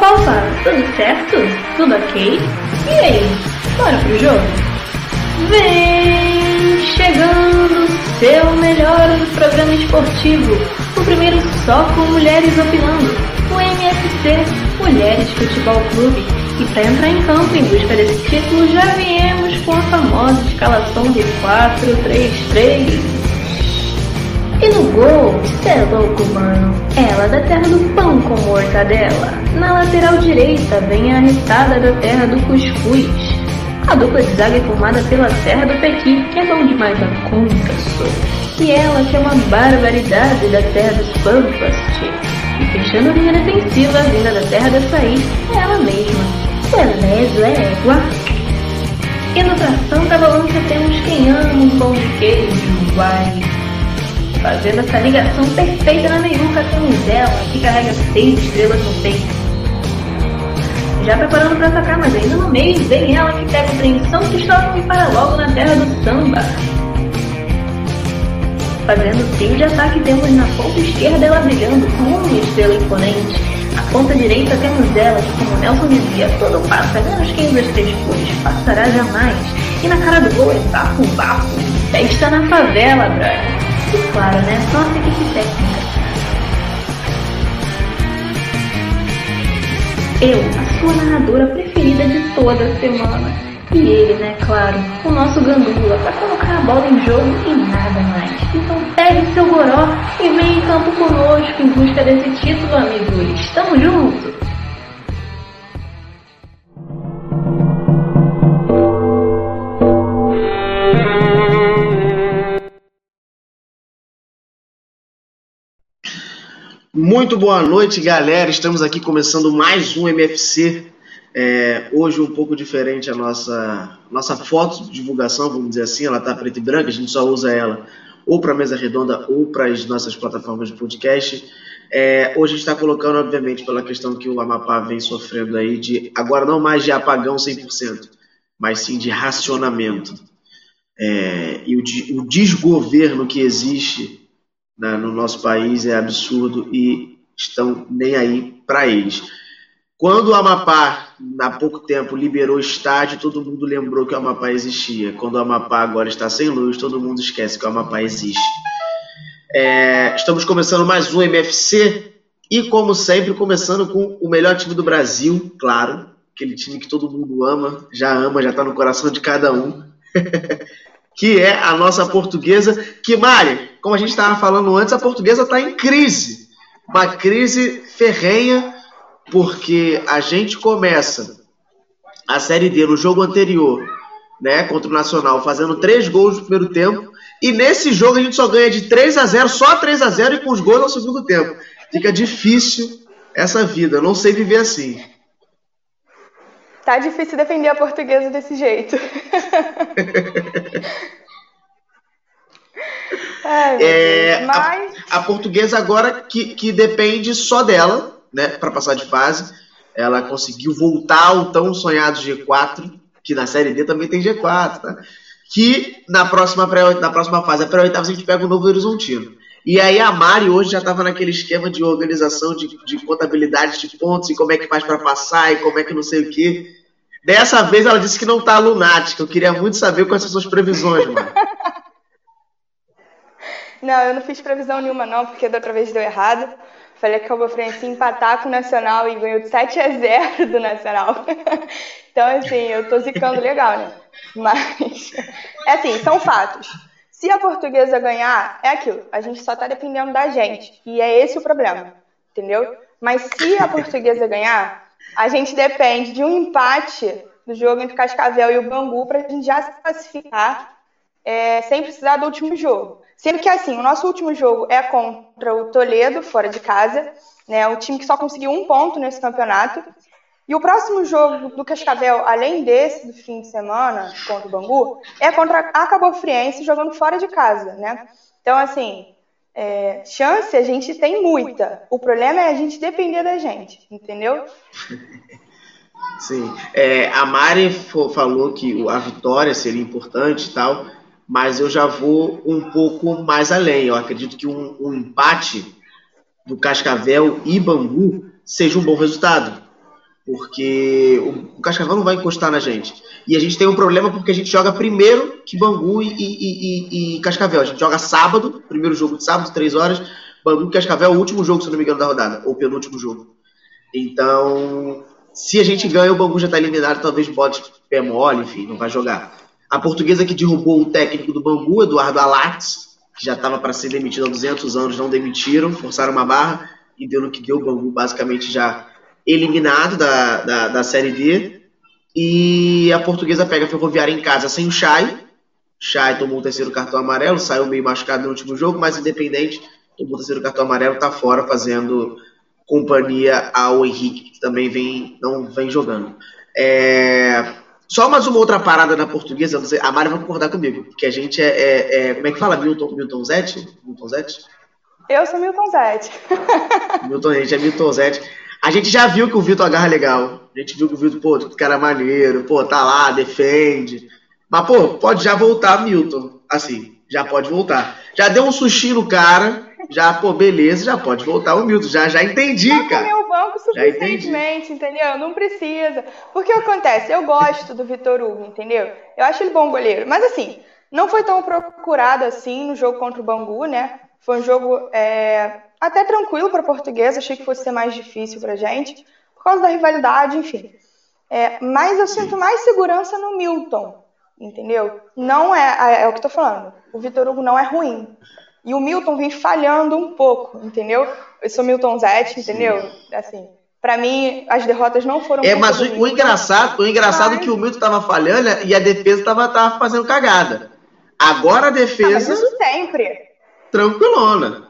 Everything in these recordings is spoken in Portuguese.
Opa, tudo certo? Tudo ok? E aí, bora pro jogo? Vem chegando seu melhor programa esportivo, o primeiro só com mulheres opinando, o MFC Mulheres Futebol Clube. E para entrar em campo em busca desse título, já viemos com a famosa escalação de 4-3-3. E no gol, cê é louco, mano. Ela da terra do pão com mortadela. Na lateral direita vem a arrestada da terra do cuscuz. A dupla de zaga é formada pela Serra do Pequi, que é bom demais a conta, sou. E ela que é uma barbaridade da terra dos pampas, tchê. E fechando a linha defensiva, vinda da terra da açaí, é ela mesma. Belezo é égua. E no tração da balança temos quem ama um pão de queijo, vai. Fazendo essa ligação perfeita na meiuca temos ela, que carrega seis estrelas no peito. Já preparando para atacar, mas ainda no meio vem ela que pega o trem São Cristóvão e para logo na terra do samba. Fazendo o trio de ataque temos na ponta esquerda ela brilhando como uma estrela imponente. Na ponta direita temos ela que, como Nelson dizia, todo passa, menos quem das três cores, passará jamais. E na cara do gol é bafo, bafo, festa na favela, brother. E claro, né? Nossa equipe técnica. Eu, a sua narradora preferida de toda a semana. E ele, né, claro, o nosso gandula, para colocar a bola em jogo e nada mais. Então pegue seu goró e vem em campo conosco em busca desse título, amigos. Tamo junto! Muito boa noite, galera. Estamos aqui começando mais um MFC. É, hoje um pouco diferente a nossa nossa foto de divulgação, vamos dizer assim. Ela está preta e branca, a gente só usa ela ou para mesa redonda ou para as nossas plataformas de podcast. É, hoje a gente está colocando, obviamente, pela questão que o Amapá vem sofrendo aí de agora não mais de apagão 100%, mas sim de racionamento. É, e o, o desgoverno que existe no nosso país é absurdo e estão nem aí para eles. Quando o Amapá, há pouco tempo, liberou o estádio, todo mundo lembrou que o Amapá existia. Quando o Amapá agora está sem luz, todo mundo esquece que o Amapá existe. É, estamos começando mais um MFC e, como sempre, começando com o melhor time do Brasil, claro. Aquele time que todo mundo ama, já ama, já está no coração de cada um. que é a nossa portuguesa, que, Mari, como a gente estava falando antes, a portuguesa está em crise. Uma crise ferrenha, porque a gente começa a Série D no jogo anterior, né, contra o Nacional, fazendo três gols no primeiro tempo, e nesse jogo a gente só ganha de 3 a 0 só 3 a 0 e com os gols no segundo tempo. Fica difícil essa vida, eu não sei viver assim. Tá difícil defender a portuguesa desse jeito. é, Mas... a, a, portuguesa agora que, que depende só dela, né, para passar de fase. Ela conseguiu voltar ao tão sonhado G4, que na Série D também tem G4, tá? Que na próxima, pré, na próxima fase, a pré-oitava, a gente pega o Novo Horizontino. E aí a Mari hoje já estava naquele esquema de organização de, de contabilidade de pontos e como é que faz para passar e como é que não sei o quê. Dessa vez ela disse que não tá lunática. Eu queria muito saber quais são suas previsões, mano. Não, eu não fiz previsão nenhuma não, porque da outra vez deu errado. Falei que a Cabo Frense empatar com o Nacional e ganhou de 7 a 0 do Nacional. então, assim, eu tô zicando legal, né? Mas, é assim, são fatos. Se a portuguesa ganhar, é aquilo. A gente só tá dependendo da gente. E é esse o problema, entendeu? Mas se a portuguesa ganhar, a gente depende de um empate do jogo entre Cascavel e o Bangu para a gente já se classificar é, sem precisar do último jogo. Sendo que, assim, o nosso último jogo é contra o Toledo, fora de casa, né, o time que só conseguiu um ponto nesse campeonato. E o próximo jogo do Cascavel, além desse do fim de semana, contra o Bangu, é contra a Cabo Friense, jogando fora de casa, né? Então, assim, é, chance a gente tem muita. O problema é a gente depender da gente, entendeu? Sim. É, a Mari falou que a vitória seria importante e tal, mas eu já vou um pouco mais além. Eu acredito que um, um empate do Cascavel e Bangu seja um bom resultado. porque o, Cascavel não vai encostar na gente. E a gente tem um problema porque a gente joga primeiro que Bangu e, e, e, e Cascavel. A gente joga sábado, primeiro jogo de sábado, três horas. Bangu e Cascavel, o último jogo, se não me engano, da rodada, ou penúltimo jogo. Então, se a gente ganha, o Bangu já está eliminado, talvez bote pé mole, enfim, não vai jogar. A portuguesa que derrubou o técnico do Bangu, Eduardo Alates, que já estava para ser demitido há 200 anos, não demitiram, forçaram uma barra e deu no que deu. O Bangu basicamente já eliminado da, da, da Série D. E a portuguesa pega a Ferroviária em casa sem o Chay. Chay tomou o terceiro cartão amarelo, saiu meio machucado no último jogo, mas independente, tomou o terceiro cartão amarelo, está fora fazendo companhia ao Henrique, que também vem, não vem jogando. É... Só mais uma outra parada na portuguesa, a Mari vai concordar comigo, porque a gente é, é, é, Como é que fala? Milton, Milton Zete? Milton Zete? Eu sou Milton Zete. Milton, a gente é Milton Zete. A gente já viu que o Vitor agarra legal. A gente viu que o Vitor, pô, o cara é maneiro, pô, tá lá, defende. Mas, pô, pode já voltar, Milton. Assim, já pode voltar. Já deu um sushi no cara, já, pô, beleza, já pode voltar o Milton. Já, já entendi, já cara. o banco suficientemente, entendeu? Não precisa. Porque o que acontece? Eu gosto do Vitor Hugo, entendeu? Eu acho ele bom goleiro. Mas, assim, não foi tão procurado assim no jogo contra o Bangu, né? Foi um jogo é, até tranquilo para português, achei que fosse ser mais difícil para gente, por causa da rivalidade, enfim. É, mas eu sinto mais segurança no Milton, entendeu? Não é, é o que estou falando. O Vitor Hugo não é ruim. E o Milton vem falhando um pouco, entendeu? Eu sou Milton Zete, entendeu? Assim, para mim, as derrotas não foram. É, mas o, o, engraçado, o engraçado mas... é que o Milton tava falhando e a defesa tava, tava fazendo cagada. Agora a defesa. Ah, mas isso sempre. Tranquilona.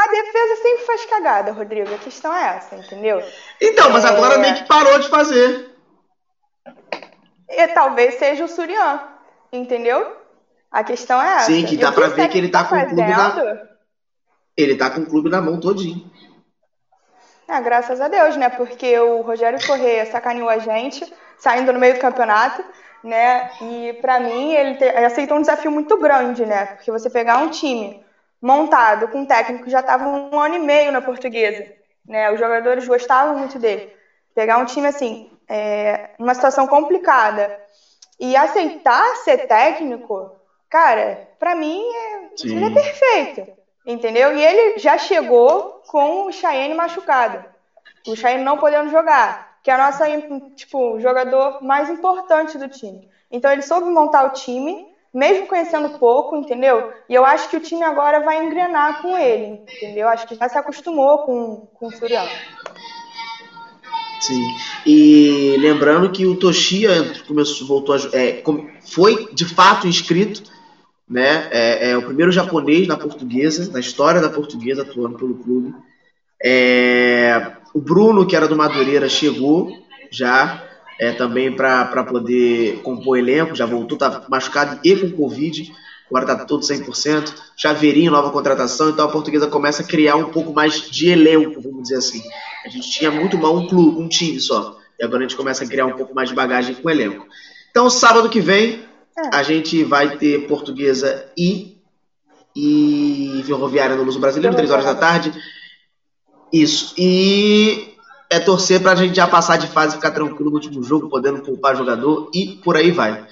A defesa sempre faz cagada, Rodrigo. A questão é essa, entendeu? Então, mas é... agora meio que parou de fazer. E talvez seja o Surian, entendeu? A questão é essa. Sim, que dá pra ver que ele tá, tá com o clube na... Ele tá com o clube na mão todinho. Ah, graças a Deus, né? Porque o Rogério Correia sacaneou a gente, saindo no meio do campeonato, né? E para mim ele, te... ele aceitou um desafio muito grande, né? Porque você pegar um time montado com um técnico que já estava um ano e meio na portuguesa. Né? Os jogadores gostavam muito dele. Pegar um time assim, é, numa situação complicada e aceitar ser técnico, cara, para mim é, é perfeito. Entendeu? E ele já chegou com o Cheyenne machucado. O Cheyenne não podendo jogar, que é a nossa, tipo, jogador mais importante do time. Então ele soube montar o time mesmo conhecendo pouco, entendeu? E eu acho que o time agora vai engrenar com ele, entendeu? Acho que já se acostumou com, com o Suriano. Sim. E lembrando que o Toshia começou, voltou a, é, foi de fato inscrito, né? É, é, o primeiro japonês na portuguesa, na história da portuguesa atuando pelo clube. É, o Bruno, que era do Madureira, chegou já é, também para poder compor elenco, já voltou, tá machucado e com Covid, agora tá todo 100%. Chaveirinho, nova contratação, então a portuguesa começa a criar um pouco mais de elenco, vamos dizer assim. A gente tinha muito mal um clube, um time só, e agora a gente começa a criar um pouco mais de bagagem com elenco. Então, sábado que vem, é. a gente vai ter portuguesa e, e ferroviária no Luso Brasileiro, 3 horas da tarde. Isso. E é torcer para a gente já passar de fase, ficar tranquilo no último jogo, podendo poupar jogador e por aí vai.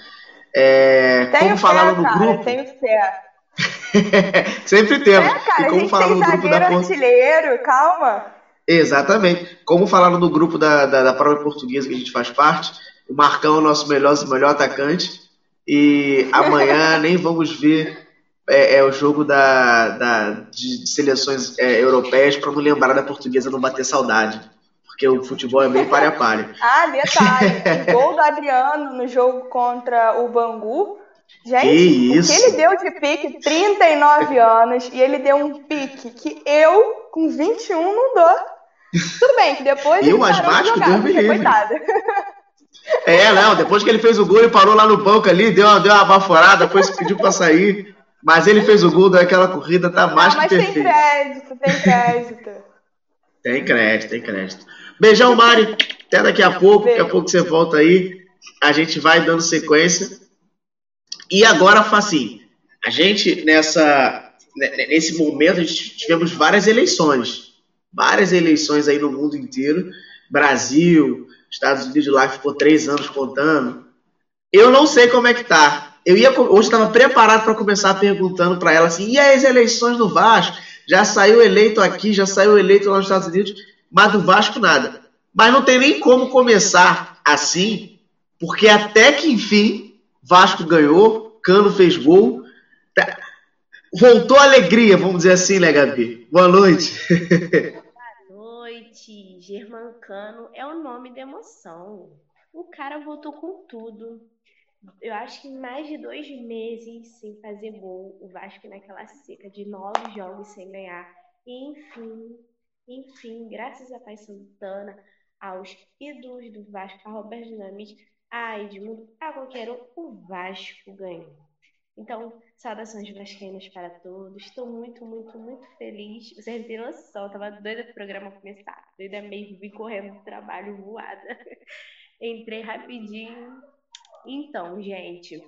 É, como falaram no grupo. Tenho fé. Sempre temos. É, cara, e como falaram no grupo da artilheiro, calma. Exatamente. Como falaram no grupo da, da, da prova portuguesa que a gente faz parte, o Marcão é o nosso melhor, melhor atacante. E amanhã nem vamos ver é, é, o jogo da, da de, seleções é, europeias para não lembrar da portuguesa não bater saudade porque o futebol é bem pare a pare. ah, detalhe, o gol do Adriano no jogo contra o Bangu, gente, que o que ele deu de pique, 39 anos, e ele deu um pique que eu, com 21, não dou. Tudo bem, que depois eu, ele asmático, de jogar, Deus coitado. É, não, depois que ele fez o gol, ele parou lá no banco ali, deu uma, deu uma baforada, depois pediu para sair. Mas ele fez o gol daquela corrida, tá mais não, que perfeito. Mas tem crédito, tem crédito. tem crédito, tem crédito. Beijão, Mari. Até daqui a pouco. Daqui a pouco você volta aí. A gente vai dando sequência. E agora, assim, a gente nessa nesse momento a gente tivemos várias eleições, várias eleições aí no mundo inteiro, Brasil, Estados Unidos lá, ficou três anos contando. Eu não sei como é que tá. Eu ia hoje estava preparado para começar perguntando para ela assim: e as eleições do Vasco? Já saiu eleito aqui, já saiu eleito lá nos Estados Unidos, mas do Vasco nada. Mas não tem nem como começar assim, porque até que enfim Vasco ganhou, Cano fez gol. Tá, voltou a alegria, vamos dizer assim, né, Gabi? Boa noite. Boa noite. Germancano é o nome da emoção. O cara voltou com tudo eu acho que mais de dois meses sem fazer gol, o Vasco naquela seca de nove jogos sem ganhar. Enfim, enfim, graças a Pai Santana, aos ídolos do Vasco, a Roberto Dinamite, a Edmundo, a qualquer um, o Vasco ganhou. Então, saudações vascaínas para todos. Estou muito, muito, muito feliz. Você não tem noção, eu tava doida pro programa começar. Doida mesmo, vim correndo do trabalho voada. Entrei rapidinho, então, gente,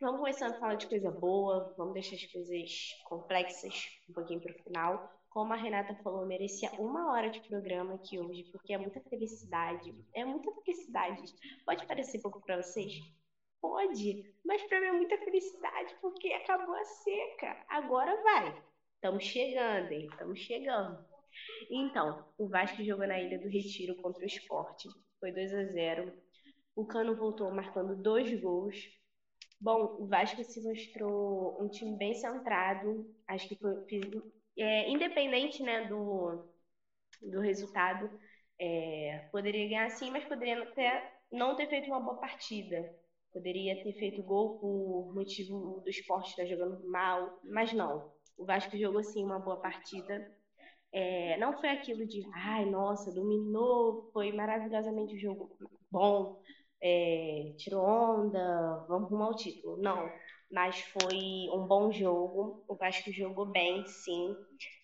vamos começando a falar de coisa boa, vamos deixar as coisas complexas um pouquinho para o final. Como a Renata falou, merecia uma hora de programa aqui hoje, porque é muita felicidade. É muita felicidade. Pode parecer pouco para vocês? Pode, mas para mim é muita felicidade, porque acabou a seca. Agora vai. Estamos chegando, hein? Estamos chegando. Então, o Vasco jogou na Ilha do Retiro contra o Esporte. Foi 2 a 0 o Cano voltou marcando dois gols. Bom, o Vasco se mostrou um time bem centrado. Acho que foi é, independente né, do, do resultado. É, poderia ganhar sim, mas poderia até não ter feito uma boa partida. Poderia ter feito gol por motivo do esporte estar jogando mal, mas não. O Vasco jogou sim uma boa partida. É, não foi aquilo de, ai, nossa, dominou, foi maravilhosamente o jogo bom, é, tirou onda, vamos arrumar o título. Não, mas foi um bom jogo. O Vasco jogou bem, sim,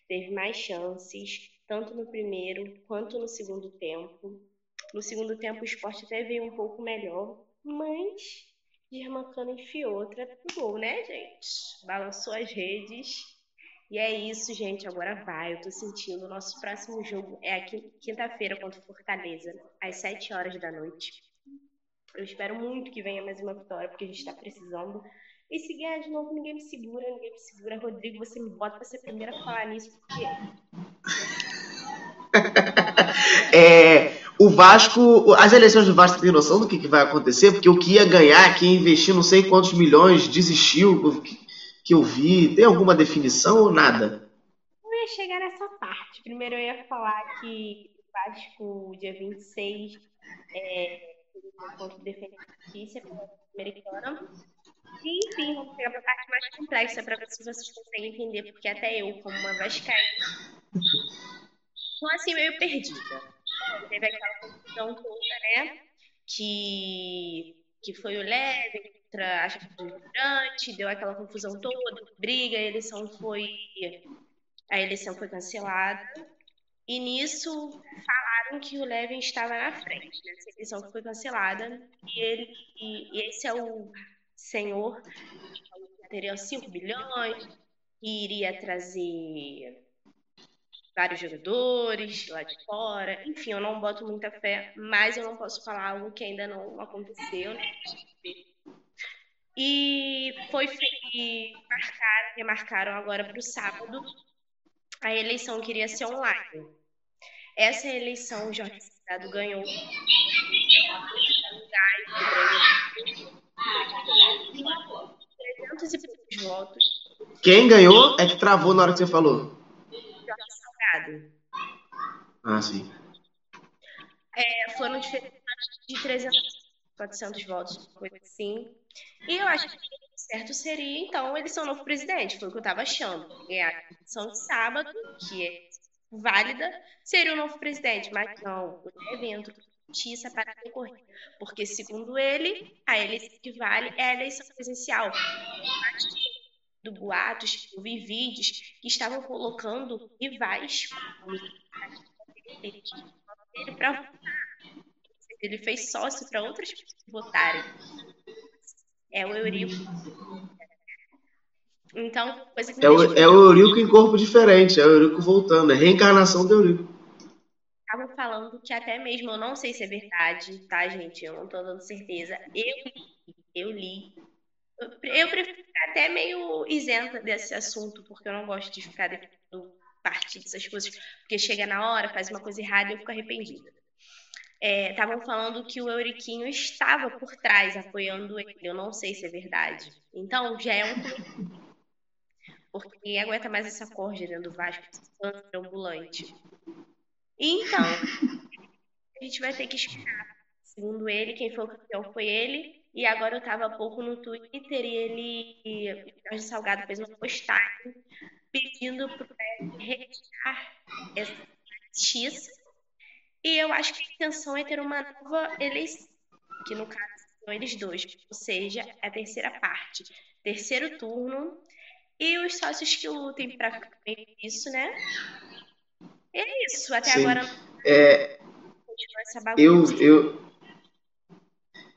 teve mais chances, tanto no primeiro quanto no segundo tempo. No segundo tempo, o esporte até veio um pouco melhor, mas Germancano enfiou outra pro gol, né, gente? Balançou as redes. E é isso, gente. Agora vai. Eu tô sentindo. O nosso próximo jogo é aqui quinta-feira contra Fortaleza, às 7 horas da noite. Eu espero muito que venha mais uma vitória, porque a gente está precisando. E se ganhar de novo, ninguém me segura, ninguém me segura. Rodrigo, você me bota para ser a primeira a falar nisso, porque. é, o Vasco, as eleições do Vasco tem noção do que, que vai acontecer? Porque o que ia ganhar, que ia investir não sei quantos milhões, desistiu, que, que eu vi. Tem alguma definição ou nada? Não ia chegar nessa parte. Primeiro eu ia falar que o Vasco, dia 26, é, enquanto defesa de justiça americana. E, enfim, vamos pegar para a parte mais complexa para ver se vocês conseguem entender, porque até eu, como uma vascaína, estou assim meio perdida. Teve aquela confusão toda, né? Que, que foi o Leve contra a chefe do Durante, deu aquela confusão toda, briga, a eleição foi a eleição foi cancelada. E nisso falaram que o Levin estava na frente. Né? Essa eleição foi cancelada e ele e, e esse é o senhor teria 5 bilhões, iria trazer vários jogadores lá de fora. Enfim, eu não boto muita fé, mas eu não posso falar algo que ainda não aconteceu, né? E foi feito, marcaram, agora para o sábado. A eleição queria ser online. Essa eleição, o Jorge Cidado ganhou. 300 e poucos votos. Quem ganhou é que travou na hora que você falou. Jorge Salgado. Ah, sim. É, foram de 300, 400 votos, coisa assim. E eu acho que certo seria, então, ele ser o novo presidente. Foi o que eu estava achando. Ganhar a eleição de sábado, que é válida, seria o novo presidente, mas não, o evento justiça para concorrer, porque segundo ele, a eleição que vale é a eleição presencial. Do boatos, eu vi vídeos que estavam colocando rivais ele para votar. Ele fez sócio para outras pessoas votarem. É o Eurico então, coisa que é, o, é o Eurico em corpo diferente, é o Eurico voltando, é reencarnação do Eurico. Estavam falando que até mesmo, eu não sei se é verdade, tá, gente? Eu não tô dando certeza. Eu li, eu li. Eu prefiro ficar até meio isenta desse assunto, porque eu não gosto de ficar defendendo parte dessas coisas, porque chega na hora, faz uma coisa errada e eu fico arrependida. Estavam é, falando que o Euriquinho estava por trás apoiando ele. Eu não sei se é verdade. Então já é um porque ninguém aguenta mais essa corda dentro do Vasco, esse ambulante. Então, a gente vai ter que esperar. Segundo ele, quem foi o campeão foi ele. E agora eu estava há pouco no Twitter e ele, Jorge Salgado, fez uma postagem pedindo para retirar essa justiça. E eu acho que a intenção é ter uma nova eleição, que no caso são eles dois, ou seja, a terceira parte, terceiro turno, e os sócios que lutem para isso, né? É isso, até Sim. agora é, eu, eu,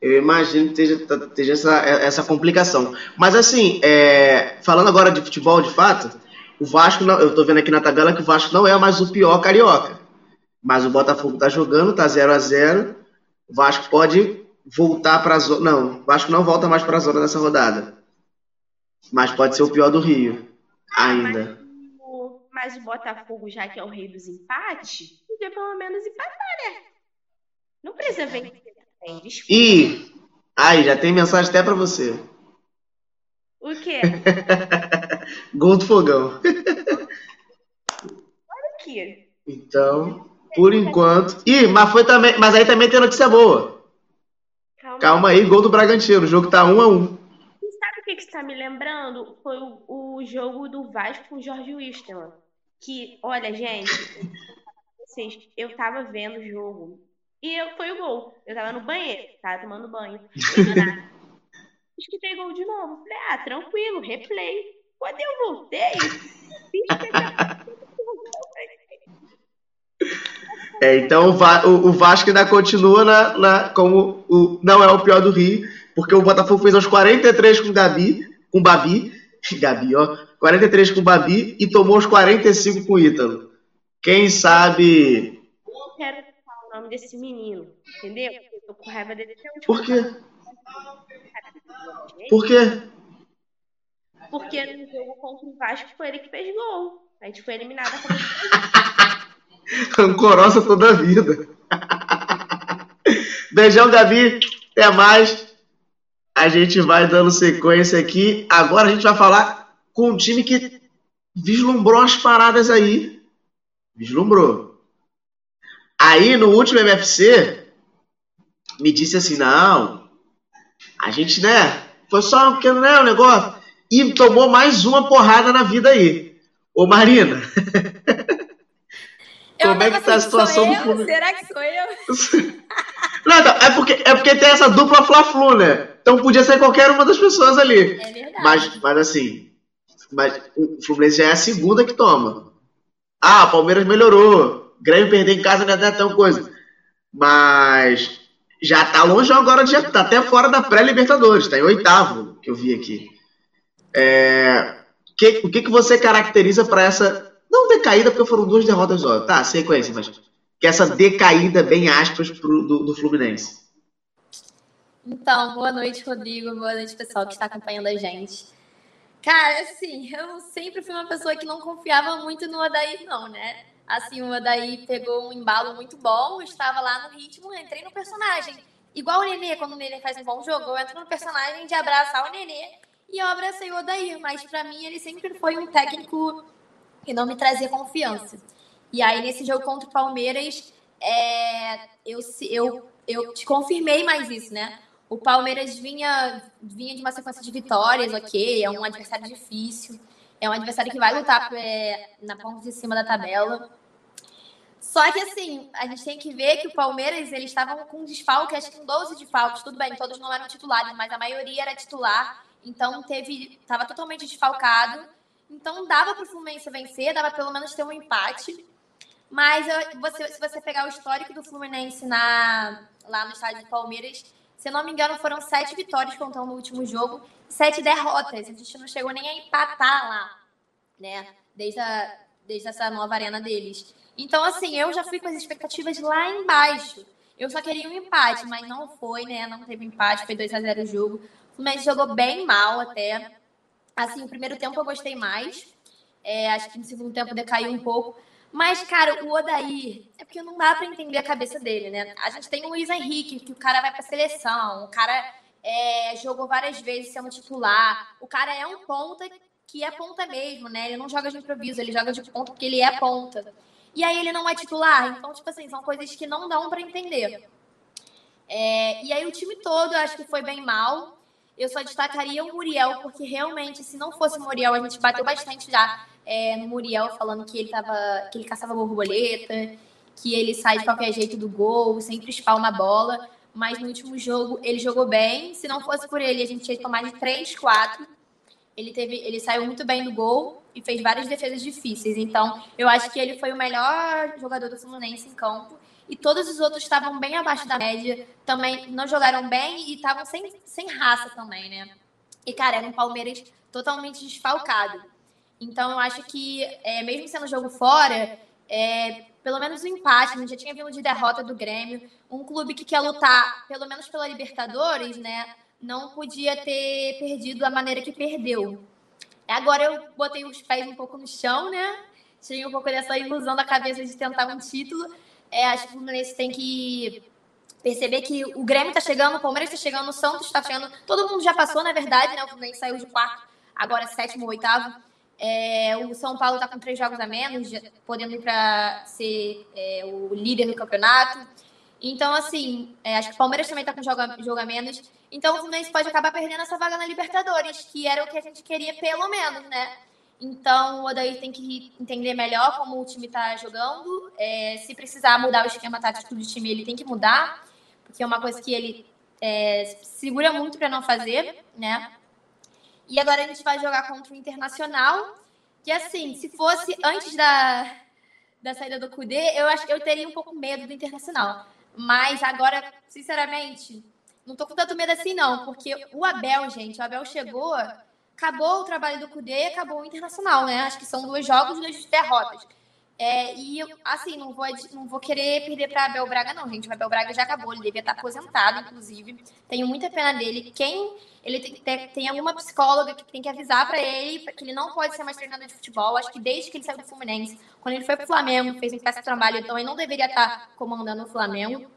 eu imagino que esteja, esteja essa, essa complicação. Mas assim, é, falando agora de futebol de fato, o Vasco, não, eu estou vendo aqui na tabela que o Vasco não é mais o pior carioca. Mas o Botafogo está jogando, está 0 a 0 O Vasco pode voltar para a zona. Não, o Vasco não volta mais para a zona nessa rodada. Mas pode ser o pior do Rio. Ainda. Mas o, Botafogo, já que é o rei dos empates, podia pelo menos empatar, né? Não precisa vencer também. E aí, já tem mensagem até para você. O quê? Gol do fogão. Olha aqui. Então, por enquanto. Ih, mas foi também. Mas aí também tem notícia boa. Calma, Calma aí, gol do Bragantino. O jogo tá 1 um a 1 um. E sabe o que, que está me lembrando? Foi o, o jogo do Vasco com o Jorge Wilstermann. Que, olha, gente, vocês, eu tava vendo o jogo. E eu, foi o gol. Eu tava no banheiro, tava tomando banho. E do nada, escutei gol de novo. Falei, ah, tranquilo, replay. Quando eu voltei, É, então o, Va o, o, Vasco ainda continua na, na, como o, não é o pior do Rio, porque o Botafogo fez aos 43 com o Gabi, com o Babi, Gabi, ó, 43 com o Babi e tomou os 45 com o Ítalo. Quem sabe. Eu quero falar o nome desse menino, entendeu? Eu tô com raiva dele até Por quê? Por quê? Porque no jogo contra o Vasco foi ele que fez gol. A gente foi eliminada como Rancorosa toda a vida. Beijão, Gabi. Até mais. A gente vai dando sequência aqui. Agora a gente vai falar com um time que vislumbrou as paradas aí. Vislumbrou. Aí no último MFC, me disse assim: não, a gente, né? Foi só um pequeno né, um negócio. E tomou mais uma porrada na vida aí. Ô Marina. Como é que tá a situação do Fluminense? Será que sou eu? É, porque, é porque tem essa dupla Fla-Flu, né? Então podia ser qualquer uma das pessoas ali. É verdade. Mas, mas assim, mas o Fluminense já é a segunda que toma. Ah, o Palmeiras melhorou. Grêmio perder em casa não é tão coisa. Mas já tá longe agora, já tá até fora da pré-Libertadores, tá em oitavo, que eu vi aqui. É, que, o que, que você caracteriza para essa não decaída, porque foram duas derrotas só. Tá, sequência, mas. Que essa decaída, bem aspas, pro, do, do Fluminense. Então, boa noite, Rodrigo. Boa noite, pessoal que está acompanhando a gente. Cara, assim, eu sempre fui uma pessoa que não confiava muito no Odaí, não, né? Assim, o Odaí pegou um embalo muito bom, estava lá no ritmo, entrei no personagem. Igual o Nenê, quando o Nenê faz um bom jogo, eu entro no personagem de abraçar o Nenê e eu abracei o Odair, mas para mim ele sempre foi um técnico que não me trazia confiança. E aí, nesse jogo contra o Palmeiras, é, eu, eu, eu te confirmei mais isso, né? O Palmeiras vinha, vinha de uma sequência de vitórias, ok, é um adversário difícil, é um adversário que vai lutar é, na ponta de cima da tabela. Só que assim, a gente tem que ver que o Palmeiras, eles estavam com desfalque, acho que com 12 desfalques, tudo bem, todos não eram titulares, mas a maioria era titular, então teve, estava totalmente desfalcado. Então dava para o Fluminense vencer, dava pelo menos ter um empate. Mas você, se você pegar o histórico do Fluminense na, lá no estádio do Palmeiras, se eu não me engano, foram sete vitórias contando no último jogo sete derrotas. A gente não chegou nem a empatar lá, né? Desde, a, desde essa nova arena deles. Então, assim, eu já fui com as expectativas lá embaixo. Eu só queria um empate, mas não foi, né? Não teve empate, foi 2 a 0 o jogo. O Fluminense jogou bem mal até. Assim, o primeiro tempo eu gostei mais. É, acho que no segundo tempo decaiu um pouco. Mas, cara, o Odair, é porque não dá para entender a cabeça dele, né? A gente tem o Luiz Henrique, que o cara vai pra seleção, o cara é, jogou várias vezes sendo titular, o cara é um ponta que é ponta mesmo, né? Ele não joga de improviso, ele joga de ponta porque ele é ponta e aí ele não é titular. Então, tipo assim, são coisas que não dão para entender. É, e aí o time todo eu acho que foi bem mal. Eu só destacaria o Muriel, porque realmente, se não fosse o Muriel, a gente bateu bastante já é, no Muriel, falando que ele, tava, que ele caçava borboleta, que ele sai de qualquer jeito do gol, sempre espalma a bola. Mas no último jogo ele jogou bem. Se não fosse por ele, a gente ia tomar de 3, 4. Ele, teve, ele saiu muito bem do gol e fez várias defesas difíceis. Então, eu acho que ele foi o melhor jogador do Fluminense em campo. E todos os outros estavam bem abaixo da média, também não jogaram bem e estavam sem, sem raça também, né? E, cara, era um Palmeiras totalmente desfalcado. Então, eu acho que, é, mesmo sendo jogo fora, é, pelo menos um empate, a gente já tinha vindo de derrota do Grêmio. Um clube que quer lutar, pelo menos pela Libertadores, né? Não podia ter perdido da maneira que perdeu. Agora eu botei os pés um pouco no chão, né? Tinha um pouco dessa ilusão da cabeça de tentar um título. É, acho que o Fluminense tem que perceber que o Grêmio tá chegando, o Palmeiras tá chegando, o Santos tá chegando. Todo mundo já passou, na verdade, né? O Fluminense saiu de quarto, agora sétimo, oitavo. É, o São Paulo tá com três jogos a menos, podendo ir para ser é, o líder do campeonato. Então, assim, é, acho que o Palmeiras também tá com jogo, jogo a menos. Então o Fluminense pode acabar perdendo essa vaga na Libertadores, que era o que a gente queria pelo menos, né? Então o Odair tem que entender melhor como o time está jogando. É, se precisar mudar o esquema tático do time, ele tem que mudar, porque é uma coisa que ele é, segura muito para não fazer, né? E agora a gente vai jogar contra o Internacional, que assim, se fosse antes da, da saída do Cudê, eu acho eu teria um pouco medo do Internacional. Mas agora, sinceramente, não tô com tanto medo assim, não, porque o Abel, gente, o Abel chegou, acabou o trabalho do Cudê acabou o Internacional, né? Acho que são dois jogos e duas derrotas. É, e, assim, não vou, não vou querer perder para Abel Braga, não, gente. O Abel Braga já acabou, ele devia estar aposentado, inclusive. Tenho muita pena dele. Quem. Ele tem, tem alguma psicóloga que tem que avisar para ele que ele não pode ser mais treinador de futebol. Acho que desde que ele saiu do Fluminense, quando ele foi pro Flamengo, fez um péssimo trabalho, então ele não deveria estar comandando o Flamengo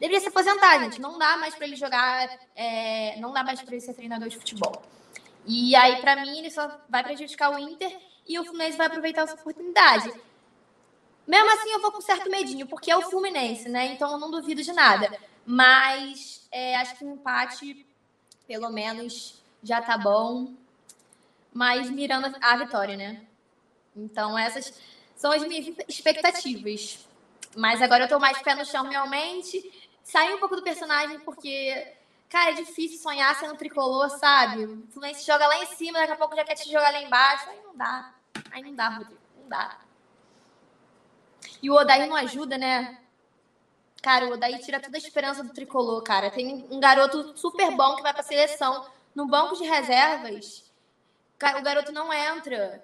deveria se aposentar, gente. Não dá mais para ele jogar, é, não dá mais para ele ser treinador de futebol. E aí, para mim, ele só vai prejudicar o Inter e o Fluminense vai aproveitar essa oportunidade. Mesmo assim, eu vou com certo medinho, porque é o Fluminense, né? Então eu não duvido de nada. Mas é, acho que um empate, pelo menos, já tá bom. Mas mirando a vitória, né? Então essas são as minhas expectativas. Mas agora eu tô mais pé no chão realmente sair um pouco do personagem, porque, cara, é difícil sonhar sendo tricolor, sabe? O Fluminense joga lá em cima, daqui a pouco já quer te jogar lá embaixo. Aí não dá. Aí não dá, Rodrigo. Não dá. E o Odaí não ajuda, né? Cara, o Odaí tira toda a esperança do tricolor, cara. Tem um garoto super bom que vai pra seleção. No banco de reservas, o garoto não entra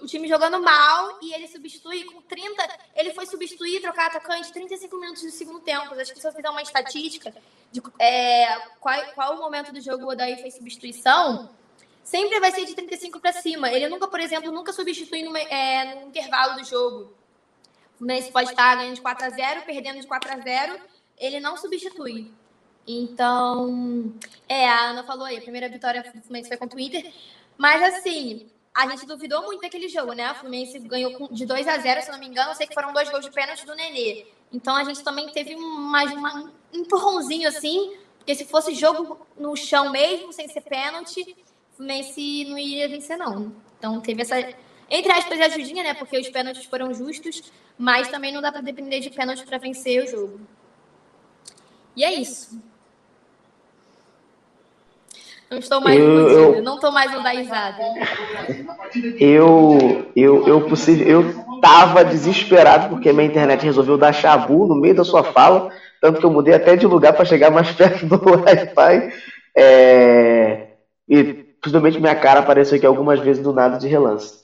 o time jogando mal e ele substitui com 30. Ele foi substituir, trocar atacante 35 minutos do segundo tempo. Acho que se eu fizer uma estatística de é, qual, qual o momento do jogo o Odaí fez substituição, sempre vai ser de 35 para cima. Ele nunca, por exemplo, nunca substitui no, é, no intervalo do jogo. O Fluminense pode estar ganhando de 4 a 0 perdendo de 4 a 0 ele não substitui. Então, é, a Ana falou aí, a primeira vitória do Fluminense foi contra o Inter. Mas, assim, a gente duvidou muito daquele jogo, né? O Fluminense ganhou de 2 a 0 se não me engano. Eu sei que foram dois gols de pênalti do Nenê. Então a gente também teve mais um empurrãozinho assim, porque se fosse jogo no chão mesmo, sem ser pênalti, o Fluminense não iria vencer, não. Então teve essa, entre aspas, ajudinha, né? Porque os pênaltis foram justos, mas também não dá para depender de pênalti para vencer o jogo. E é isso. Não estou mais eu, eu, não estou mais andaizada. Eu, eu, eu, possível, eu tava desesperado porque minha internet resolveu dar chabu no meio da sua fala, tanto que eu mudei até de lugar para chegar mais perto do Wi-Fi. É, e principalmente minha cara apareceu aqui algumas vezes do nada de relance.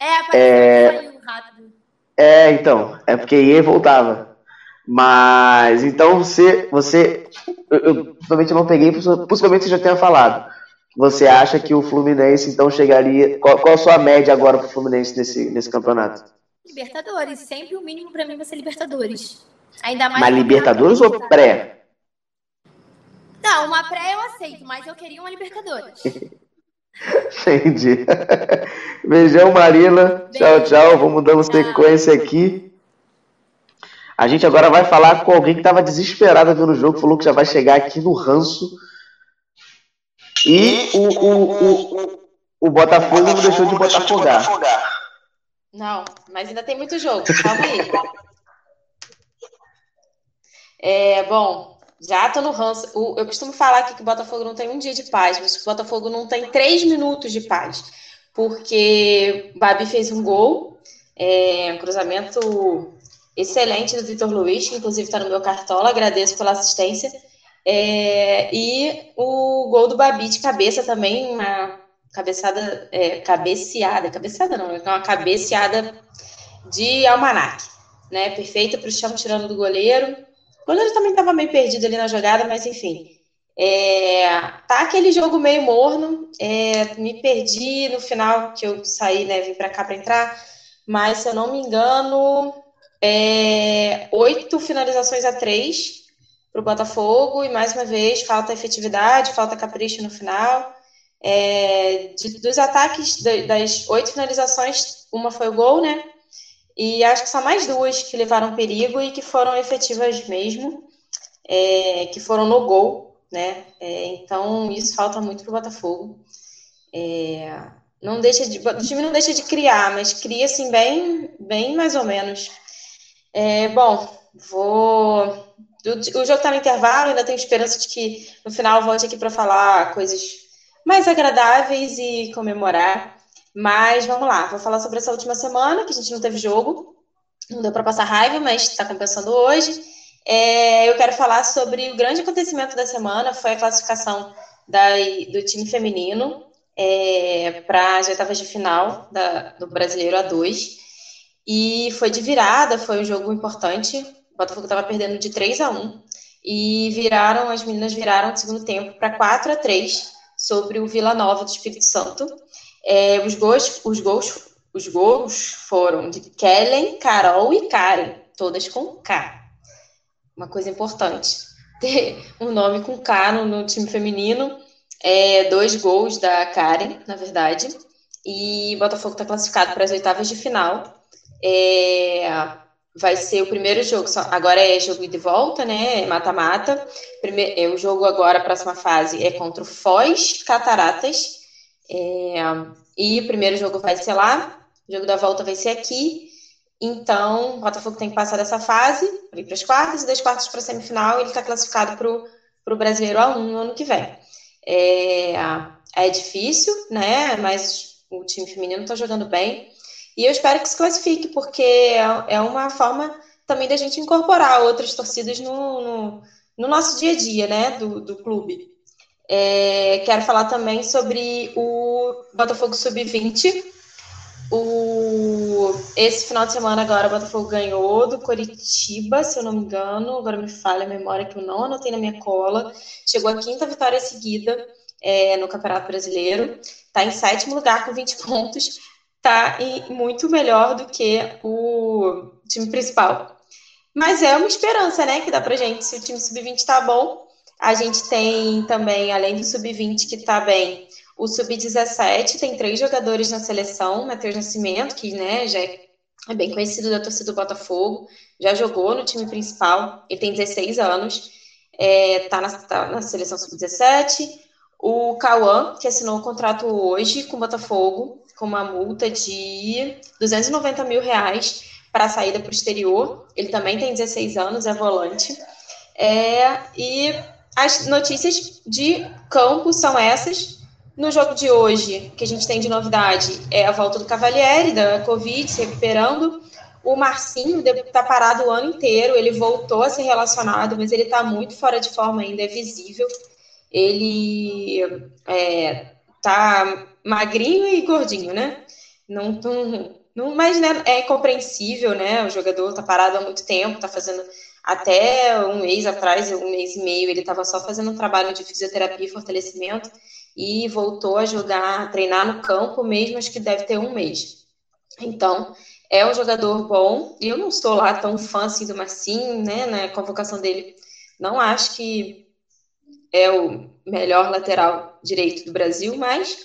É, apareceu é, rápido. É, então. É porque ia e voltava. Mas, então você. você eu, eu possivelmente não peguei, possivelmente você já tenha falado. Você acha que o Fluminense então chegaria. Qual, qual a sua média agora para o Fluminense nesse, nesse campeonato? Libertadores. Sempre o mínimo para mim vai ser Libertadores. Ainda mais. Mas Libertadores ou pré? Não, uma pré eu aceito, mas eu queria uma Libertadores. Entendi. Beijão, Marina. Beijo. Tchau, tchau. Vamos dando sequência aqui. A gente agora vai falar com alguém que estava desesperado vendo o jogo, falou que já vai chegar aqui no ranço. E o, o, o, o Botafogo não deixou de botafogar. Não, mas ainda tem muito jogo. Calma aí. É, bom, já tô no ranço. eu costumo falar aqui que o Botafogo não tem um dia de paz, mas o Botafogo não tem três minutos de paz. Porque o Babi fez um gol, é, um cruzamento excelente do Vitor Luiz, que inclusive está no meu cartola, agradeço pela assistência. É, e o gol do Babi de cabeça também, uma cabeçada, é, cabeceada, cabeçada não, é uma cabeceada de almanac, né? Perfeita para o chão, tirando do goleiro. O goleiro também estava meio perdido ali na jogada, mas enfim. É, tá aquele jogo meio morno, é, me perdi no final que eu saí, né, vim para cá para entrar, mas se eu não me engano, é, oito finalizações a três para o Botafogo, e mais uma vez, falta efetividade, falta capricho no final. É, de, dos ataques, das oito finalizações, uma foi o gol, né? E acho que são mais duas que levaram perigo e que foram efetivas mesmo, é, que foram no gol, né? É, então, isso falta muito para o Botafogo. É, não deixa de, o time não deixa de criar, mas cria assim bem, bem mais ou menos. É, bom, vou. O, jogo está no intervalo, ainda tenho esperança de que no final volte aqui para falar coisas mais agradáveis e comemorar. Mas vamos lá, vou falar sobre essa última semana, que a gente não teve jogo, não deu para passar raiva, mas está compensando hoje. É, eu quero falar sobre o grande acontecimento da semana, foi a classificação da, do time feminino é, para as oitavas de final da, do Brasileiro A2. E foi de virada, foi um jogo importante. O Botafogo estava perdendo de 3 a 1 e viraram, as meninas viraram no segundo tempo para 4 a 3 sobre o Vila Nova do Espírito Santo. É, os gols, os gols, os gols foram de Kellen, Carol e Karen, todas com K. Uma coisa importante, ter um nome com K no, no time feminino. É, dois gols da Karen, na verdade. E Botafogo está classificado para as oitavas de final. É, vai ser o primeiro jogo, agora é jogo de volta, né? Mata-mata. É, o jogo agora, a próxima fase, é contra o Foz Cataratas. É, e o primeiro jogo vai ser lá, o jogo da volta vai ser aqui. Então, o Botafogo tem que passar dessa fase, ir para as quartas, e das quartas para a semifinal, ele está classificado para o Brasileiro A1 no ano que vem. É, é difícil, né? Mas o time feminino está jogando bem. E eu espero que se classifique, porque é, é uma forma também da gente incorporar outras torcidas no, no, no nosso dia a dia, né, do, do clube. É, quero falar também sobre o Botafogo Sub-20. O, esse final de semana agora o Botafogo ganhou do Coritiba, se eu não me engano, agora me falha a memória que eu não anotei na minha cola. Chegou a quinta vitória seguida é, no Campeonato Brasileiro, está em sétimo lugar com 20 pontos, está muito melhor do que o time principal. Mas é uma esperança, né, que dá pra gente. Se o time sub-20 tá bom, a gente tem também, além do sub-20 que tá bem, o sub-17 tem três jogadores na seleção, Matheus Nascimento, que, né, já é, é bem conhecido da torcida do Botafogo, já jogou no time principal, ele tem 16 anos, é, tá, na, tá na seleção sub-17. O Cauã, que assinou o contrato hoje com o Botafogo, com uma multa de 290 mil reais para a saída para o exterior. Ele também tem 16 anos, é volante. É, e as notícias de campo são essas. No jogo de hoje, que a gente tem de novidade é a volta do Cavalieri, da Covid, se recuperando. O Marcinho está parado o ano inteiro, ele voltou a ser relacionado, mas ele está muito fora de forma ainda, é visível. Ele é, tá magrinho e gordinho, né? Não, não, Não, mas né, é compreensível, né? O jogador tá parado há muito tempo, tá fazendo até um mês atrás, um mês e meio, ele estava só fazendo um trabalho de fisioterapia e fortalecimento e voltou a jogar, a treinar no campo mesmo, acho que deve ter um mês. Então, é um jogador bom. Eu não sou lá tão fã assim do Marcinho, né? Na convocação dele, não acho que é o melhor lateral direito do Brasil, mas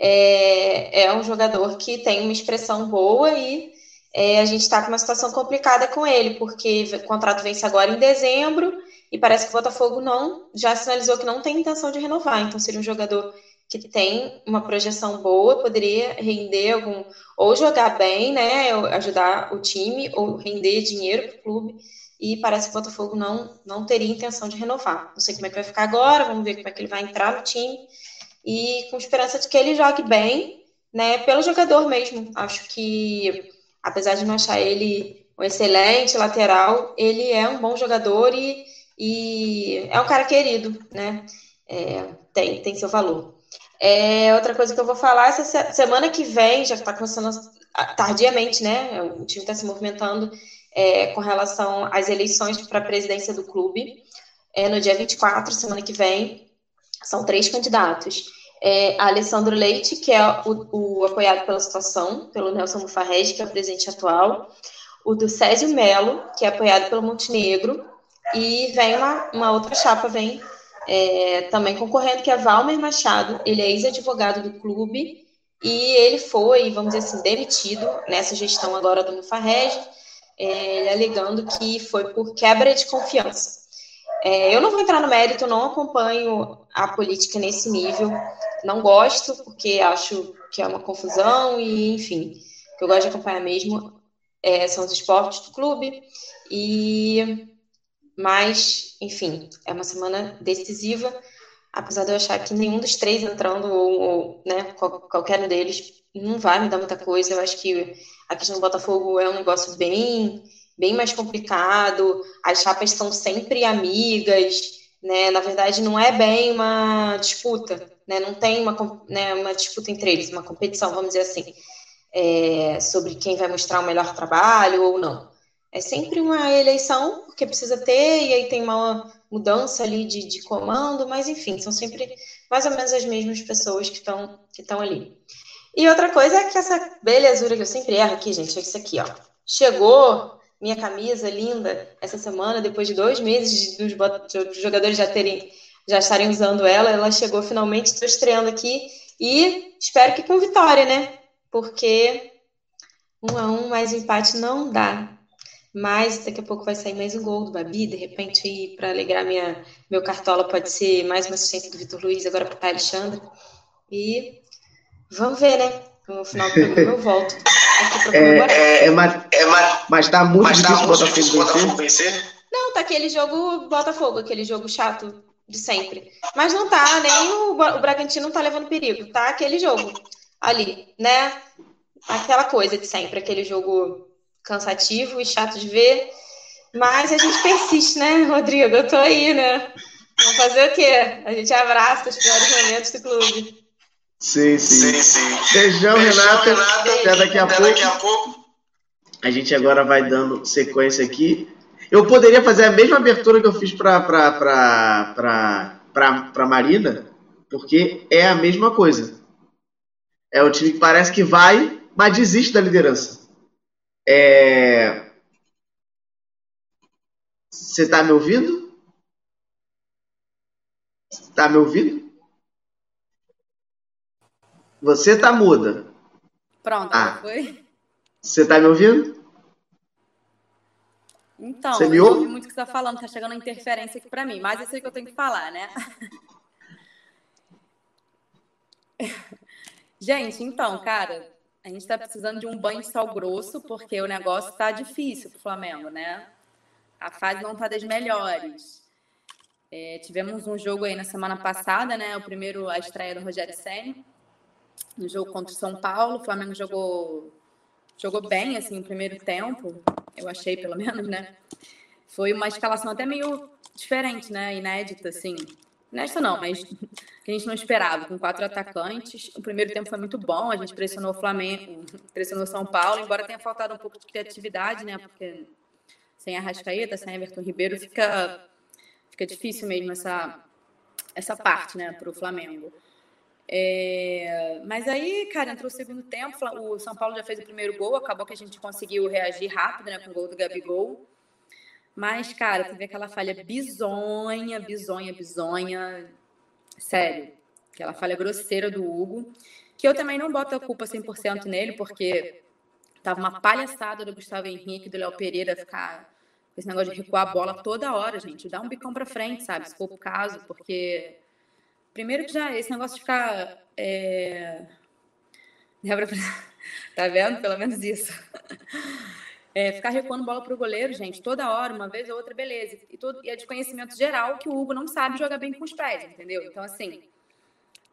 é, é um jogador que tem uma expressão boa e é, a gente está com uma situação complicada com ele, porque o contrato vence agora em dezembro e parece que o Botafogo não já sinalizou que não tem intenção de renovar. Então seria um jogador que tem uma projeção boa, poderia render algum ou jogar bem, né, ajudar o time ou render dinheiro para o clube. E parece que o Botafogo não não teria intenção de renovar. Não sei como é que vai ficar agora, vamos ver como é que ele vai entrar no time e com esperança de que ele jogue bem, né, pelo jogador mesmo. Acho que, apesar de não achar ele um excelente lateral, ele é um bom jogador e, e é um cara querido, né, é, tem, tem seu valor. É, outra coisa que eu vou falar, essa semana que vem, já está começando tardiamente, né, o time está se movimentando é, com relação às eleições para a presidência do clube, é, no dia 24, semana que vem, são três candidatos. É, Alessandro Leite, que é o, o, apoiado pela situação, pelo Nelson Mufarrege, que é o presidente atual. O do Césio Melo, que é apoiado pelo Montenegro. E vem uma, uma outra chapa, vem é, também concorrendo, que é Valmer Machado. Ele é ex-advogado do clube e ele foi, vamos dizer assim, demitido nessa gestão agora do Mufarrege, é, alegando que foi por quebra de confiança. É, eu não vou entrar no mérito, não acompanho a política nesse nível, não gosto, porque acho que é uma confusão, e enfim, o que eu gosto de acompanhar mesmo é, são os esportes do clube, e mas, enfim, é uma semana decisiva, apesar de eu achar que nenhum dos três entrando, ou, ou né, qualquer um deles, não vai me dar muita coisa, eu acho que a questão do Botafogo é um negócio bem bem mais complicado, as chapas são sempre amigas, né? Na verdade, não é bem uma disputa, né? Não tem uma, né, uma disputa entre eles, uma competição, vamos dizer assim, é, sobre quem vai mostrar o melhor trabalho ou não. É sempre uma eleição, porque precisa ter, e aí tem uma mudança ali de, de comando, mas enfim, são sempre mais ou menos as mesmas pessoas que estão que ali. E outra coisa é que essa belezura que eu sempre erro aqui, gente, é isso aqui, ó. Chegou, minha camisa linda essa semana, depois de dois meses dos, jogadores já terem já estarem usando ela, ela chegou finalmente, estou estreando aqui e espero que com vitória, né? Porque um a um mais empate não dá. Mas daqui a pouco vai sair mais um gol do Babi, de repente para alegrar minha meu cartola pode ser mais uma assistência do Vitor Luiz agora para o Alexandre. E vamos ver, né? No final do programa eu volto. É, é, é, mas, é, mas tá muito mas difícil o Botafogo, Botafogo vencer. Não, tá aquele jogo Botafogo, aquele jogo chato de sempre. Mas não tá, nem o, o Bragantino tá levando perigo. Tá aquele jogo ali, né? Aquela coisa de sempre, aquele jogo cansativo e chato de ver. Mas a gente persiste, né, Rodrigo? Eu tô aí, né? Vamos fazer o quê? A gente abraça os piores momentos do clube. Sim, sim. sim, sim. Beijão, Beijão Renata. Renata. Até daqui a, Até pouco. daqui a pouco. A gente agora vai dando sequência aqui. Eu poderia fazer a mesma abertura que eu fiz para para Marina, porque é a mesma coisa. É o time que parece que vai, mas desiste da liderança. É... Você está me ouvindo? Está me ouvindo? Você tá muda. Pronto, ah. foi? Você tá me ouvindo? Então, você me ouve? muito o que você tá falando, tá chegando interferência aqui para mim, mas eu sei que eu tenho que falar, né? Gente, então, cara, a gente está precisando de um banho de sal grosso, porque o negócio está difícil para o Flamengo, né? A fase não está das melhores. É, tivemos um jogo aí na semana passada, né? O primeiro, a estreia do Rogério Senna no jogo contra o São Paulo. O Flamengo jogou, jogou bem, assim, no primeiro tempo, eu achei, pelo menos, né? Foi uma escalação até meio diferente, né? Inédita, assim. Inédita não, mas a que a gente não esperava, com quatro atacantes. O primeiro tempo foi muito bom, a gente pressionou o Flamengo, pressionou São Paulo, embora tenha faltado um pouco de criatividade, né? Porque sem a Rascaeta, sem Everton Ribeiro, fica, fica difícil mesmo essa, essa parte, né, para o Flamengo. É, mas aí, cara, entrou o segundo tempo, o São Paulo já fez o primeiro gol, acabou que a gente conseguiu reagir rápido, né, com o gol do Gabigol. Mas, cara, teve aquela falha bizonha, bizonha, bizonha. Sério, aquela falha grosseira do Hugo, que eu também não boto a culpa 100% nele, porque tava uma palhaçada do Gustavo Henrique, do Léo Pereira ficar com esse negócio de recuar a bola toda hora, gente. Dá um bicão para frente, sabe? Se for o caso, porque Primeiro que já esse negócio de ficar. É... Tá vendo? Pelo menos isso. É, ficar recuando bola para o goleiro, gente, toda hora, uma vez ou outra, beleza. E, todo, e é de conhecimento geral que o Hugo não sabe jogar bem com os pés, entendeu? Então, assim,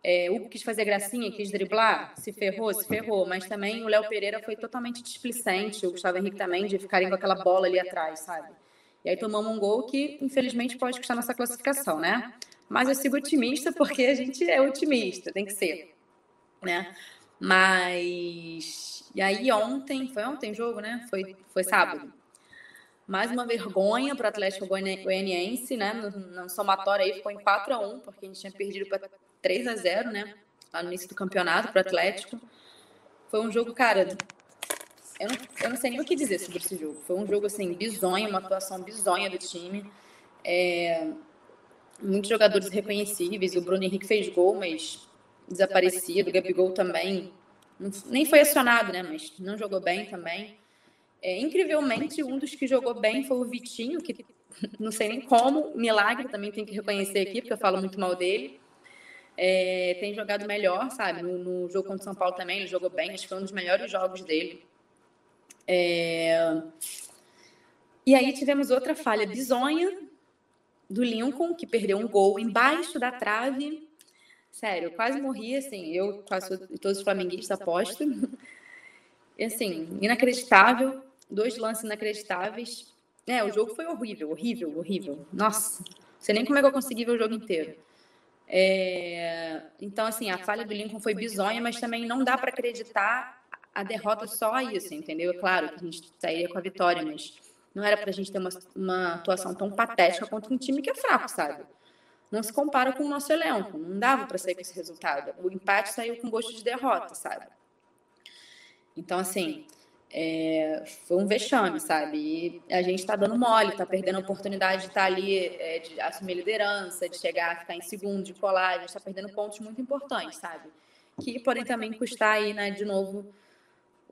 é, o Hugo quis fazer gracinha, quis driblar, se ferrou, se ferrou. Mas também o Léo Pereira foi totalmente displicente, o Gustavo Henrique também, de ficarem com aquela bola ali atrás, sabe? E aí tomamos um gol que, infelizmente, pode custar nossa classificação, né? Mas eu sigo otimista porque a gente é otimista, tem que ser, né? Mas e aí ontem, foi ontem jogo, né? Foi, foi sábado. Mais uma vergonha para o Atlético Goianiense, né? No, no somatório aí ficou em 4 a 1 porque a gente tinha perdido para 3 a 0 né? Lá no início do campeonato para o Atlético. Foi um jogo, cara, eu não, eu não sei nem o que dizer sobre esse jogo. Foi um jogo, assim, bizonho, uma atuação bizonha do time. É, muitos jogadores reconhecíveis. O Bruno Henrique fez gol, mas desaparecido. O Gabigol também. Nem foi acionado, né? Mas não jogou bem também. É, incrivelmente, um dos que jogou bem foi o Vitinho, que não sei nem como, milagre também tem que reconhecer aqui, porque eu falo muito mal dele. É, tem jogado melhor, sabe? No, no, jogo contra o São Paulo também, ele jogou bem, acho que foi um dos melhores jogos dele. É... E aí tivemos outra falha bizonha do Lincoln, que perdeu um gol embaixo da trave. Sério, quase morri, assim, eu quase todos os flamenguistas aposto. Assim, inacreditável, dois lances inacreditáveis. É, o jogo foi horrível, horrível, horrível. Nossa, não sei nem como é que eu consegui ver o jogo inteiro. É... Então, assim, a falha do Lincoln foi bizonha, mas também não dá para acreditar a derrota só a isso, entendeu? É claro que a gente sairia com a vitória, mas não era para a gente ter uma, uma atuação tão patética contra um time que é fraco, sabe? Não se compara com o nosso elenco. Não dava para sair com esse resultado. O empate saiu com gosto de derrota, sabe? Então, assim, é, foi um vexame, sabe? E a gente está dando mole, está perdendo a oportunidade de estar tá ali, é, de assumir liderança, de chegar a ficar em segundo, de colar. A gente está perdendo pontos muito importantes, sabe? Que podem também custar aí, né, de novo,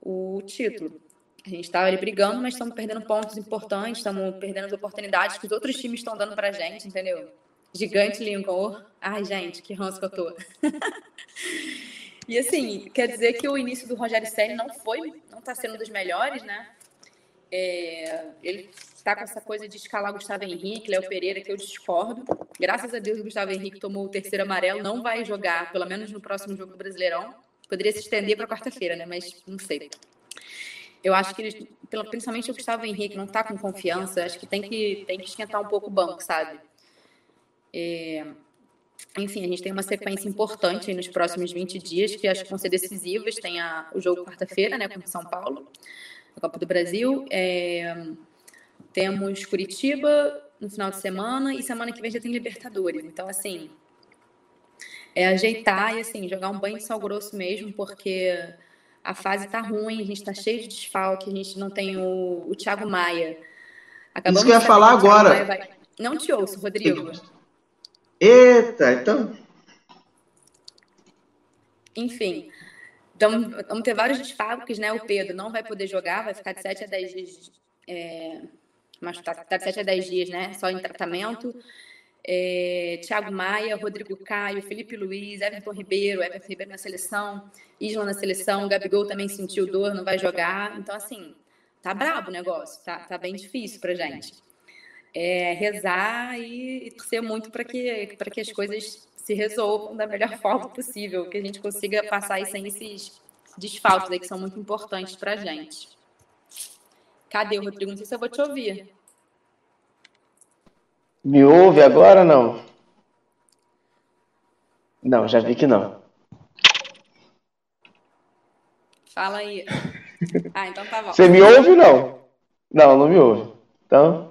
o título. A gente estava ali brigando, mas estamos perdendo pontos importantes, estamos perdendo as oportunidades que os outros times estão dando para a gente, entendeu? Gigante Lincoln. Ai, gente, que ranço que eu tô. e assim, quer dizer que o início do Rogério Senna não foi, não está sendo dos melhores, né? É, ele está com essa coisa de escalar Gustavo Henrique, Léo Pereira, que eu discordo. Graças a Deus, o Gustavo Henrique tomou o terceiro amarelo, não vai jogar, pelo menos no próximo jogo do Brasileirão. Poderia se estender para quarta-feira, né? Mas não sei. Eu acho que eles, principalmente o Gustavo Henrique, não está com confiança. Acho que tem que tem que esquentar um pouco o banco, sabe? É, enfim, a gente tem uma sequência importante nos próximos 20 dias que acho que vão ser decisivas. Tem a, o jogo quarta-feira, né, contra São Paulo, a Copa do Brasil. É, temos Curitiba no final de semana e semana que vem já tem Libertadores. Então, assim, é ajeitar e assim, jogar um banho de sal grosso mesmo, porque a fase tá ruim, a gente tá cheio de desfalque, a gente não tem o, o Thiago Maia. Acabamos Isso que eu ia falar agora. Vai... Não te ouço, Rodrigo. Eita, então. Enfim, então, vamos ter vários desfalques, né? O Pedro não vai poder jogar, vai ficar de 7 a 10 dias. É, mas tá, tá de 7 a 10 dias, né? Só em tratamento é, Thiago Maia, Rodrigo Caio, Felipe Luiz, Everton Ribeiro, Everton Ribeiro na seleção, Isla na seleção, Gabigol também sentiu dor, não vai jogar. Então, assim, tá brabo o negócio, tá, tá bem difícil pra gente. É, rezar e, e torcer muito para que, que as coisas se resolvam da melhor forma possível, que a gente consiga passar aí sem esses desfalques aí que são muito importantes pra gente. Cadê o Rodrigo? Não sei se eu vou te ouvir. Me ouve agora não? Não, já vi que não. Fala aí. Ah, então tá bom. Você me ouve ou não? Não, não me ouve. Então,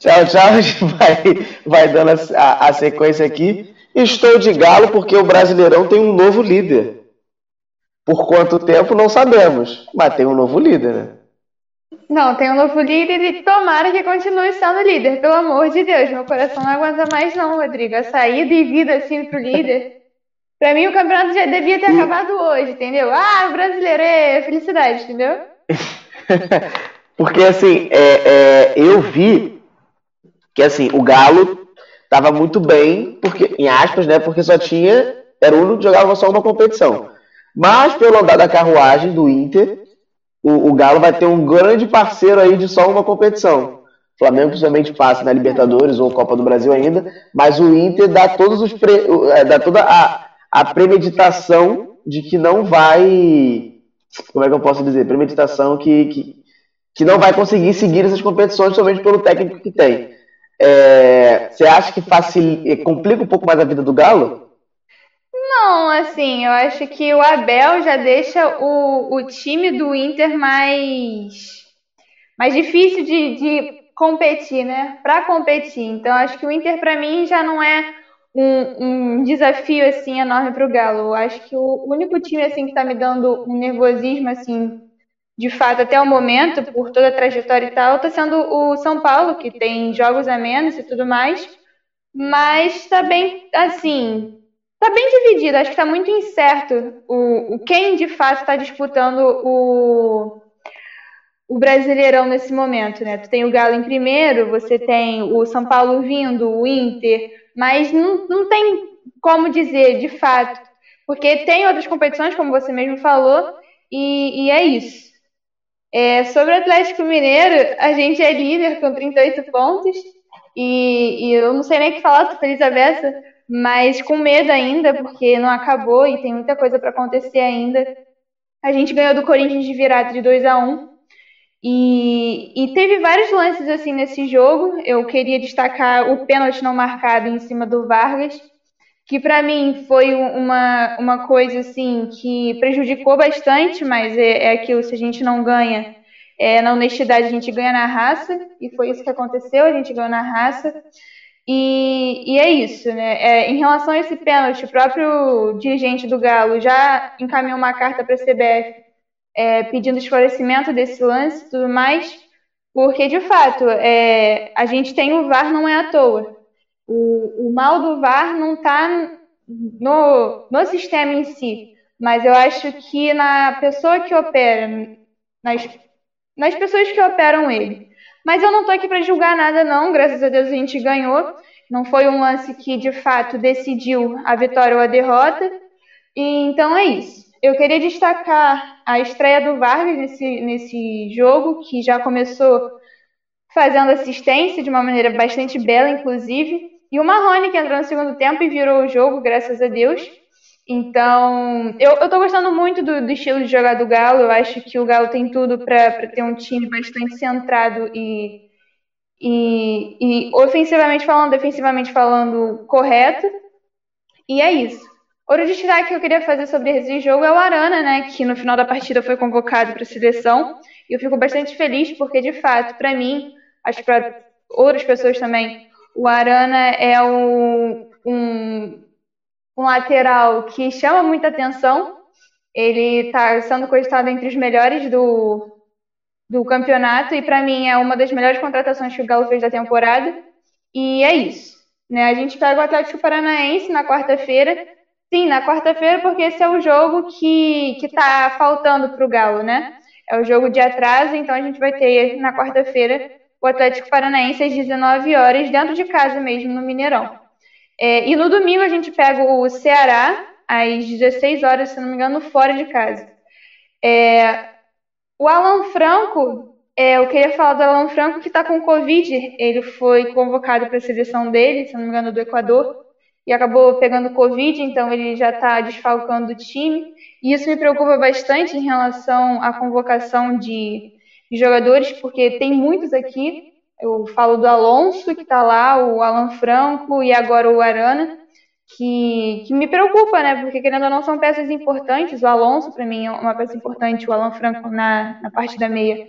tchau, tchau. A gente vai, vai dando a, a sequência aqui. Estou de galo porque o Brasileirão tem um novo líder. Por quanto tempo não sabemos, mas tem um novo líder, né? Não, tem um novo líder e tomara que continue sendo líder, pelo amor de Deus. Meu coração não aguenta mais, não, Rodrigo. A saída e vida assim pro líder. Pra mim, o campeonato já devia ter acabado hoje, entendeu? Ah, brasileiro, é felicidade, entendeu? Porque, assim, é, é, eu vi que, assim, o Galo tava muito bem, porque, em aspas, né? Porque só tinha. Era o único que jogava só uma competição. Mas, pelo andar da carruagem do Inter, o, o Galo vai ter um grande parceiro aí de só uma competição. O Flamengo principalmente passa na Libertadores ou Copa do Brasil ainda, mas o Inter dá todos os pre... É, dá toda a, a premeditação de que não vai. Como é que eu posso dizer? Premeditação que, que, que não vai conseguir seguir essas competições somente pelo técnico que tem. É, você acha que facil... complica um pouco mais a vida do Galo? Não, assim, eu acho que o Abel já deixa o, o time do Inter mais, mais difícil de, de competir, né? Para competir. Então, acho que o Inter, para mim, já não é um, um desafio assim enorme para o Galo. Eu acho que o único time assim que está me dando um nervosismo assim, de fato, até o momento, por toda a trajetória e tal, está sendo o São Paulo, que tem jogos a menos e tudo mais. Mas está bem, assim, Tá bem dividido, acho que tá muito incerto o, o quem de fato está disputando o, o Brasileirão nesse momento, né? Tu tem o Galo em primeiro, você tem o São Paulo vindo, o Inter, mas não, não tem como dizer de fato, porque tem outras competições, como você mesmo falou, e, e é isso. É, sobre o Atlético Mineiro, a gente é líder com 38 pontos, e, e eu não sei nem o que falar, tô feliz a beça, mas com medo ainda, porque não acabou e tem muita coisa para acontecer ainda. A gente ganhou do Corinthians de virada de 2 a 1 e, e teve vários lances assim nesse jogo. Eu queria destacar o pênalti não marcado em cima do Vargas, que para mim foi uma, uma coisa assim que prejudicou bastante, mas é, é aquilo, se a gente não ganha é, na honestidade, a gente ganha na raça, e foi isso que aconteceu, a gente ganhou na raça. E, e é isso, né? É, em relação a esse pênalti, o próprio dirigente do Galo já encaminhou uma carta para a CBF é, pedindo esclarecimento desse lance e tudo mais, porque de fato é, a gente tem o VAR não é à toa. O, o mal do VAR não está no, no sistema em si, mas eu acho que na pessoa que opera, nas, nas pessoas que operam ele. Mas eu não estou aqui para julgar nada, não. Graças a Deus a gente ganhou. Não foi um lance que de fato decidiu a vitória ou a derrota. E, então é isso. Eu queria destacar a estreia do Vargas nesse, nesse jogo, que já começou fazendo assistência de uma maneira bastante bela, inclusive. E o Marrone, que entrou no segundo tempo e virou o jogo, graças a Deus. Então, eu, eu tô gostando muito do, do, estilo de jogar do Galo. Eu acho que o Galo tem tudo para ter um time bastante centrado e, e, e, ofensivamente falando, defensivamente falando, correto. E é isso. Outro destaque que eu queria fazer sobre esse jogo é o Arana, né? Que no final da partida foi convocado para a seleção. E eu fico bastante feliz porque, de fato, para mim, acho que para outras pessoas também, o Arana é um, um um lateral que chama muita atenção. Ele está sendo cogitado entre os melhores do, do campeonato e para mim é uma das melhores contratações que o Galo fez da temporada. E é isso. Né? A gente pega o Atlético Paranaense na quarta-feira. Sim, na quarta-feira, porque esse é o jogo que está faltando para o Galo, né? É o jogo de atraso, então a gente vai ter na quarta-feira o Atlético Paranaense às 19 horas, dentro de casa mesmo, no Mineirão. É, e no domingo a gente pega o Ceará, às 16 horas, se não me engano, fora de casa. É, o Alan Franco, é, eu queria falar do Alan Franco que está com Covid. Ele foi convocado para a seleção dele, se não me engano, do Equador, e acabou pegando Covid, então ele já está desfalcando o time. E isso me preocupa bastante em relação à convocação de, de jogadores, porque tem muitos aqui eu falo do Alonso, que está lá, o Alan Franco e agora o Arana. que, que me preocupa, né? Porque querendo ou não são peças importantes. O Alonso, para mim, é uma peça importante. O Alan Franco na, na parte da meia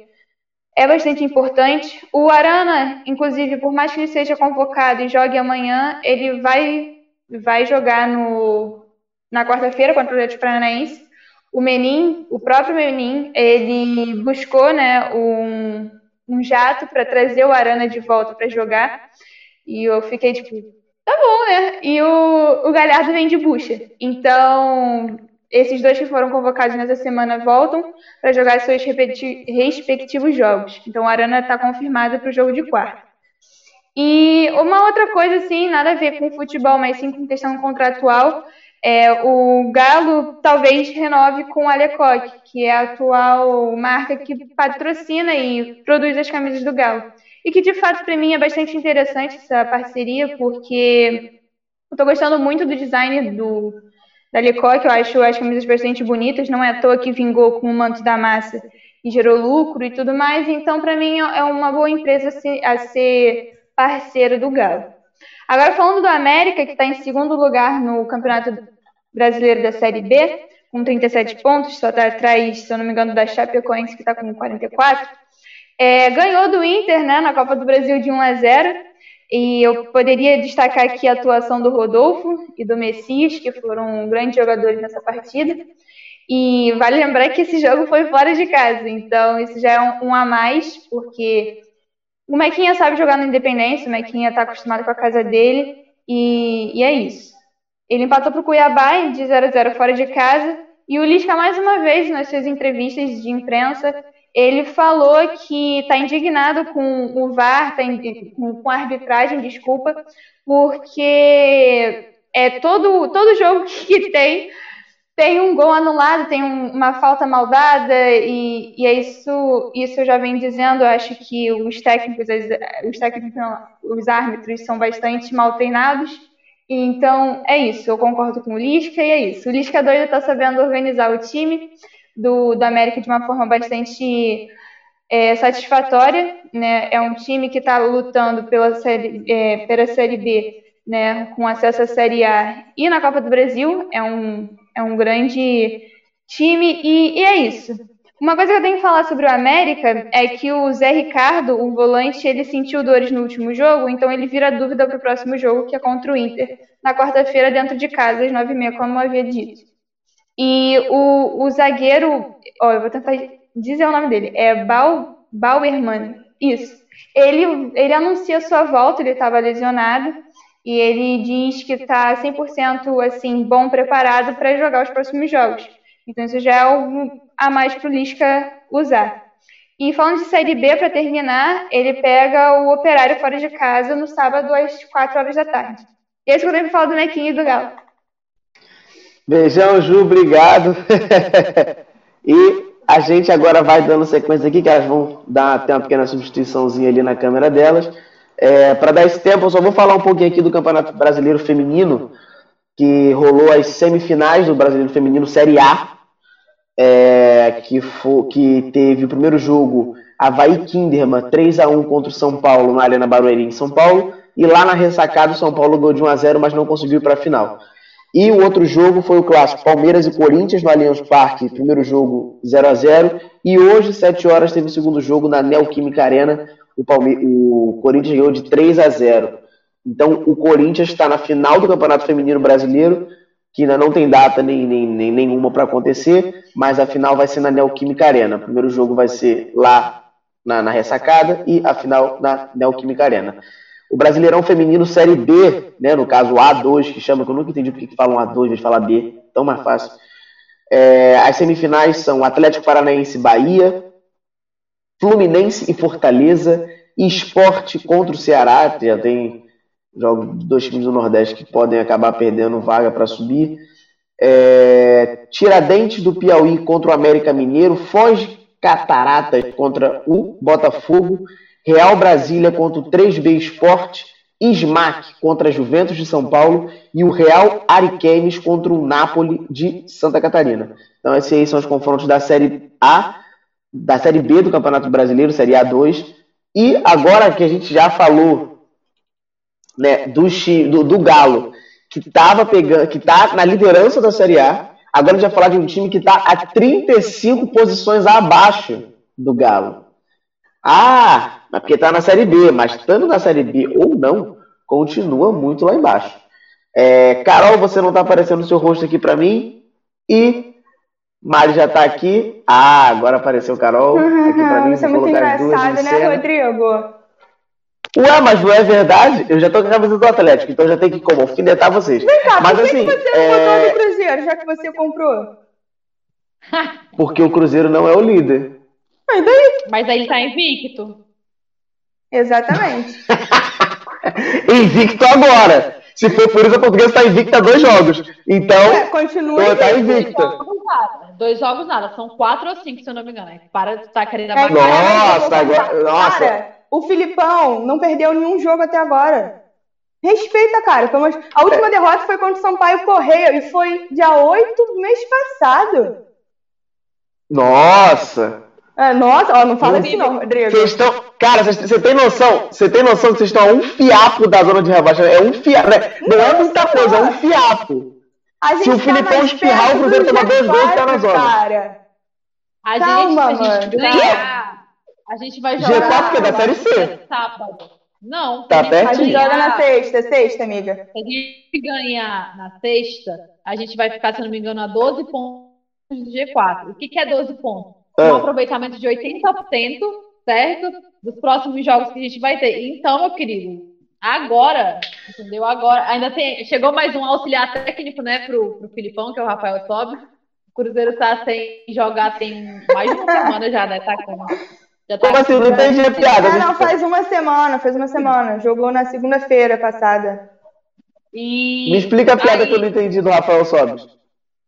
é bastante importante. O Arana, inclusive, por mais que ele seja convocado e jogue amanhã, ele vai, vai jogar no, na quarta-feira contra o Atlético Paranaense. O Menin, o próprio Menin, ele buscou né, um, um jato para trazer o Arana de volta para jogar. E eu fiquei tipo, tá bom, né? E o, o Galhardo vem de bucha. Então, esses dois que foram convocados nessa semana voltam para jogar seus respectivos jogos. Então, a Arana está confirmada para o jogo de quarta. E uma outra coisa, assim, nada a ver com futebol, mas sim com questão contratual, é, o Galo talvez renove com a Lecoq, que é a atual marca que patrocina e produz as camisas do Galo. E que de fato para mim é bastante interessante essa parceria, porque eu estou gostando muito do design do, da Lecoq, eu acho as camisas bastante bonitas, não é à toa que vingou com o manto da massa e gerou lucro e tudo mais, então para mim é uma boa empresa a ser, parceira do Galo. Agora, falando do América, que está em segundo lugar no Campeonato Brasileiro da Série B, com 37 pontos, só está atrás, se eu não me engano, da Chapecoense, que está com 44. É, ganhou do Inter né, na Copa do Brasil de 1 a 0. E eu poderia destacar aqui a atuação do Rodolfo e do Messias, que foram grandes jogadores nessa partida. E vale lembrar que esse jogo foi fora de casa, então isso já é um, um a mais, porque o Mequinha sabe jogar no Independência, o Mequinha está acostumado com a casa dele, e, e é isso. Ele empatou para o Cuiabá de 0 a 0 fora de casa, e o Lisca, mais uma vez, nas suas entrevistas de imprensa, ele falou que está indignado com o VAR, tá com a arbitragem, desculpa, porque é todo, todo jogo que tem tem um gol anulado, tem um, uma falta maldada, e, e é isso, isso eu já venho dizendo, eu acho que os técnicos, os técnicos os árbitros são bastante mal treinados, então é isso, eu concordo com o Lisca e é isso. O Lisca doido está sabendo organizar o time do, do América de uma forma bastante é, satisfatória, né? É um time que está lutando pela série, é, pela série B, né? Com acesso à Série A e na Copa do Brasil, é um é um grande time e, e é isso. Uma coisa que eu tenho que falar sobre o América é que o Zé Ricardo, o volante, ele sentiu dores no último jogo, então ele vira dúvida para o próximo jogo, que é contra o Inter, na quarta-feira, dentro de casa, às nove e meia, como eu havia dito. E o, o zagueiro, ó, eu vou tentar dizer o nome dele, é Bau, Bauerman, isso. Ele, ele anuncia sua volta, ele estava lesionado, e ele diz que está 100% assim, bom, preparado para jogar os próximos jogos. Então isso já é algo a mais para o Lisca usar. E falando de Série B, para terminar, ele pega o Operário fora de casa no sábado às 4 horas da tarde. E é isso que eu tenho falar do Nequinho e do Galo. Beijão, Ju, obrigado. e a gente agora vai dando sequência aqui, que elas vão dar até uma pequena substituiçãozinha ali na câmera delas. É, Para dar esse tempo, eu só vou falar um pouquinho aqui do Campeonato Brasileiro Feminino, que rolou as semifinais do Brasileiro Feminino Série A, é, que, for, que teve o primeiro jogo Havaí Kinderman 3 a 1 contra o São Paulo na Arena Barueri em São Paulo, e lá na ressacada o São Paulo ganhou de 1 a 0 mas não conseguiu ir para a final. E o outro jogo foi o clássico Palmeiras e Corinthians no Allianz Parque, primeiro jogo 0 a 0 e hoje, 7 horas, teve o segundo jogo na Neoquímica Arena, o, Palme o Corinthians ganhou de 3 a 0. Então o Corinthians está na final do Campeonato Feminino Brasileiro, que ainda não tem data nem, nem, nem nenhuma para acontecer, mas a final vai ser na Neoquímica Arena. O primeiro jogo vai ser lá na, na ressacada e a final na Neoquímica Arena. O Brasileirão Feminino Série B, né, no caso A2, que chama, que eu nunca entendi porque que falam A2 em vez B, tão mais fácil. É, as semifinais são Atlético Paranaense Bahia, Fluminense e Fortaleza, e Esporte contra o Ceará, já tem jogos dois times do Nordeste que podem acabar perdendo vaga para subir. É, Tiradentes do Piauí contra o América Mineiro, Foz Cataratas contra o Botafogo, Real Brasília contra o 3B Esporte, Smack contra a Juventus de São Paulo e o Real Ariquemes contra o Napoli de Santa Catarina. Então esses aí são os confrontos da Série A da Série B do Campeonato Brasileiro, Série A2. E agora que a gente já falou né, do, do, do Galo que estava pegando, que tá na liderança da Série A. Agora a gente vai falar de um time que está a 35 posições abaixo do Galo. Ah, mas porque está na Série B, mas estando na Série B ou não, continua muito lá embaixo. É, Carol, você não está aparecendo o seu rosto aqui para mim. E Mari já está aqui. Ah, agora apareceu Carol aqui para mim. Isso é muito engraçado, né, Rodrigo? Ué, mas não é verdade? Eu já tô com a camisa do Atlético, então já tem que como alfinetar vocês. Vem cá, mas por assim, que você não é... botou no Cruzeiro, já que você comprou? Porque o Cruzeiro não é o líder. Mas daí? Mas aí ele tá invicto. Exatamente. invicto agora. Se for por isso, a portuguesa está invicta a dois jogos. Então, é, continua ela tá invicta. Dois jogos nada. Dois jogos nada. São quatro ou cinco, se eu não me engano. Para de estar querendo É. Nossa, agora. Nossa. Cara, o Filipão não perdeu nenhum jogo até agora. Respeita, cara. Foi uma- A última derrota foi contra o Sampaio Correia e foi dia 8 do mês passado. Nossa. É, nossa, ó, não fala isso não, Rodrigo. Vocês estão. Cara, você tem noção? Você tem noção que vocês estão a um fiapo da zona de rebaixamento? É um fiapo. Né? Não é muita coisa, é um fiapo. A gente Se o tá Filipão espirrar, o Cruzeiro toma dois gols e tá na G4, zona. Cara. A Calma, gente, a gente ganhar. A gente vai jogar. G4 que é da Série C. Sábado. Não, Tá a gente joga na sexta, sexta, amiga. Se a gente ganhar na sexta, a gente vai ficar, se não me engano, a 12 pontos do G4. O que, que é 12 pontos? Um Ah. aproveitamento de 80%, certo? Dos próximos jogos que a gente vai ter. Então, meu querido, agora, entendeu? Agora, ainda tem. Chegou mais um auxiliar técnico, né, pro, pro Filipão, que é o Rafael Sobe. O Cruzeiro tá sem jogar tem mais de uma semana já, né? Tá com. Já tá Como assim? Não entendi a piada. Ah, não, faz uma semana, faz uma semana. Jogou na segunda-feira passada. E Me explica a piada aí- que eu não entendi do Rafael Sobes.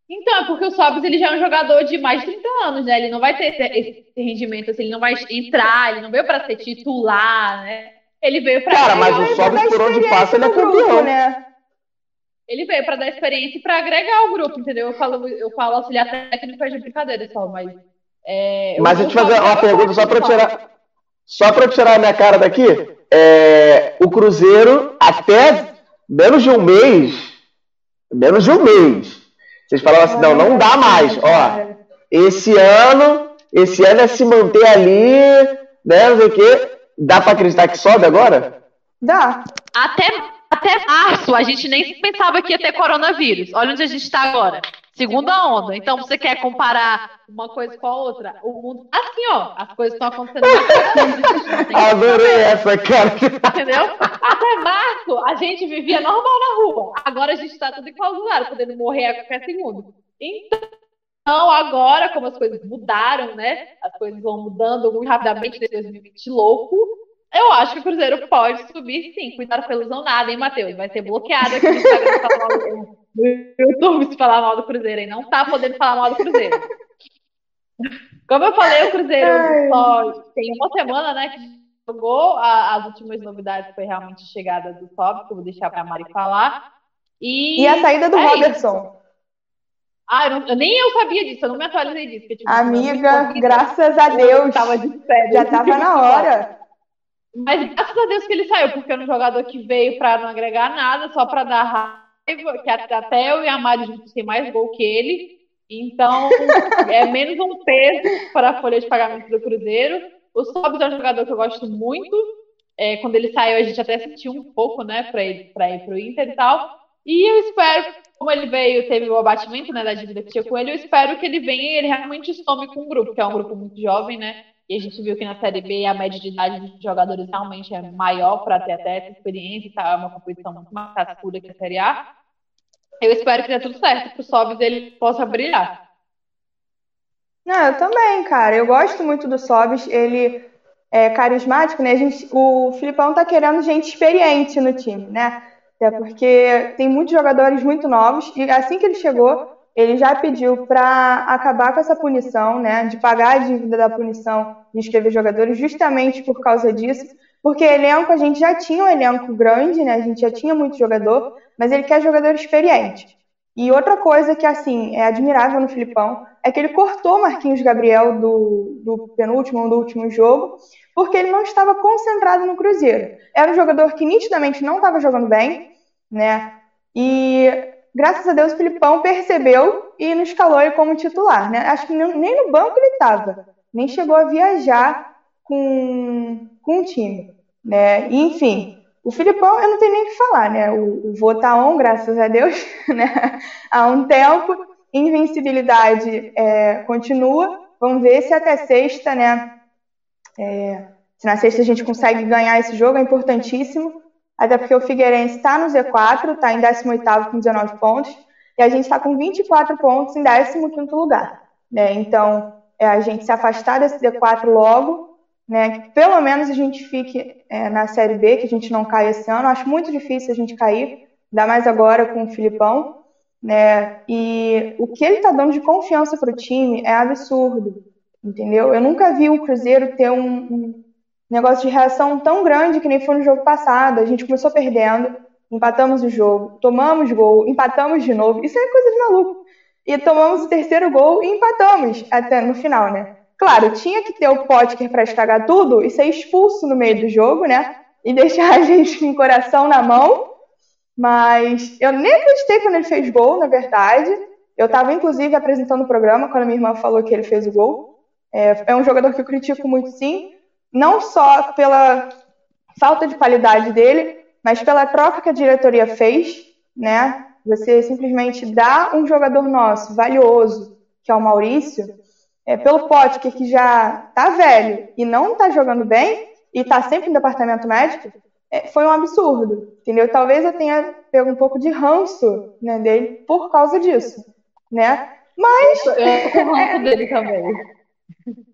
Então, é porque o Sobis ele já é um jogador de mais de 30 anos, né? Ele não vai ter esse, rendimento, assim, ele não vai entrar, ele não veio para ser titular, né? Ele veio para Cara, mas o Sobis, por onde passa, ele é campeão. né? ele veio para dar experiência e para agregar o grupo, entendeu? Eu falo, eu falo auxiliar técnico é de brincadeira só, mas é, Mas o- eu te fazer uma pergunta só forte, tirar. Só eu tirar a minha cara daqui. É, o Cruzeiro, até menos de um mês. Menos de um mês. Vocês falavam assim, não, não dá mais. Ó, esse ano, esse ano é se manter ali, né? Não sei o quê. Dá pra acreditar que sobe agora? Dá. Até, até março, a gente nem pensava que ia ter coronavírus. Olha onde a gente está agora. Segunda onda. Então, você quer comparar uma coisa com a outra? O mundo. Assim, ó, as coisas estão acontecendo. Adorei essa, cara. Entendeu? Até março, a gente vivia normal na rua. Agora a gente tá tudo enclausurado, podendo morrer a qualquer segundo. Então, agora, como as coisas mudaram, né? As coisas vão mudando muito rapidamente nesse 2020 louco. Eu acho que o Cruzeiro pode subir sim. Cuidado pra ilusão nada, hein, Matheus? Vai ser bloqueado aqui no Instagram no YouTube se falar mal do Cruzeiro, hein? Não tá podendo falar mal do Cruzeiro. Como eu falei, o Cruzeiro Ai. só tem uma semana, né, que jogou. A- as últimas novidades foi realmente a chegada do Top, que eu vou deixar pra Mari falar. E, E a saída do é isso. Robertson. Ah, eu, não- nem eu sabia disso, eu não me atualizei disso. porque, tipo, Amiga, informei, graças a eu Deus. Tava de férias. Já tava na hora. Mas graças a Deus que ele saiu, porque era um jogador que veio pra não agregar nada, só pra dar que até eu e a Mari juntos tem mais gol que ele. Então, é menos um peso para a folha de pagamento do Cruzeiro. O Sobis é um jogador que eu gosto muito. É, quando ele saiu, a gente até sentiu um pouco, né, para ir para pro Inter e tal. E eu espero, como ele veio, teve o abatimento, né, da dívida que tinha com ele, eu espero que ele venha e ele realmente some com o grupo, que é um grupo muito jovem, né? E a gente viu que na Série B a média de idade dos jogadores realmente é maior para ter até essa experiência e tal. É uma competição muito mais cascuda que a Série A. Eu espero que dê tudo certo, que o Sobis ele possa brilhar. Não, eu também, cara. Eu gosto muito do Sobis. Ele é carismático, né? A gente, o Filipão tá querendo gente experiente no time, né? Até porque tem muitos jogadores muito novos e assim que ele chegou, ele já pediu para acabar com essa punição, né? De pagar a dívida da punição de inscrever jogadores, justamente por causa disso. Porque elenco, a gente já tinha um elenco grande, né? A gente já tinha muito jogador, mas ele quer jogador experiente. E outra coisa que, assim, é admirável no Filipão é que ele cortou Marquinhos Gabriel do, do penúltimo ou do último jogo, porque ele não estava concentrado no Cruzeiro. Era um jogador que nitidamente não estava jogando bem, né? E graças a Deus o Filipão percebeu e nos escalou ele como titular, né? Acho que nem no banco ele estava, nem chegou a viajar com, com o time, né? Enfim, o Filipão eu não tenho nem o que falar, né? O, o vô tá on, graças a Deus, né? Há um tempo, invencibilidade é, continua. Vamos ver se até sexta, né? É, se na sexta a gente consegue ganhar esse jogo, é importantíssimo. Até porque o Figueirense está no Z4, está em 18 com 19 pontos, e a gente está com 24 pontos em 15 lugar. Né? Então, é a gente se afastar desse Z4 logo, né? que pelo menos a gente fique é, na Série B, que a gente não caia esse ano. Acho muito difícil a gente cair, ainda mais agora com o Filipão. Né? E o que ele está dando de confiança para o time é absurdo, entendeu? Eu nunca vi o Cruzeiro ter um, um negócio de reação tão grande que nem foi no jogo passado. A gente começou perdendo, empatamos o jogo, tomamos gol, empatamos de novo. Isso é coisa de maluco. E tomamos o terceiro gol e empatamos até no final, né? Claro, tinha que ter o Potker para estragar tudo e ser expulso no meio do jogo, né? E deixar a gente com o coração na mão. Mas eu nem acreditei quando ele fez gol, na verdade. Eu estava, inclusive, apresentando o programa quando minha irmã falou que ele fez o gol. É, é um jogador que eu critico muito, sim não só pela falta de qualidade dele, mas pela troca que a diretoria fez, né? Você simplesmente dá um jogador nosso, valioso, que é o Maurício, é, pelo Potker, que já tá velho e não tá jogando bem, e tá sempre no departamento médico, é, foi um absurdo, entendeu? Talvez eu tenha pego um pouco de ranço né, dele por causa disso, né? Mas... Eu tô ranço dele também.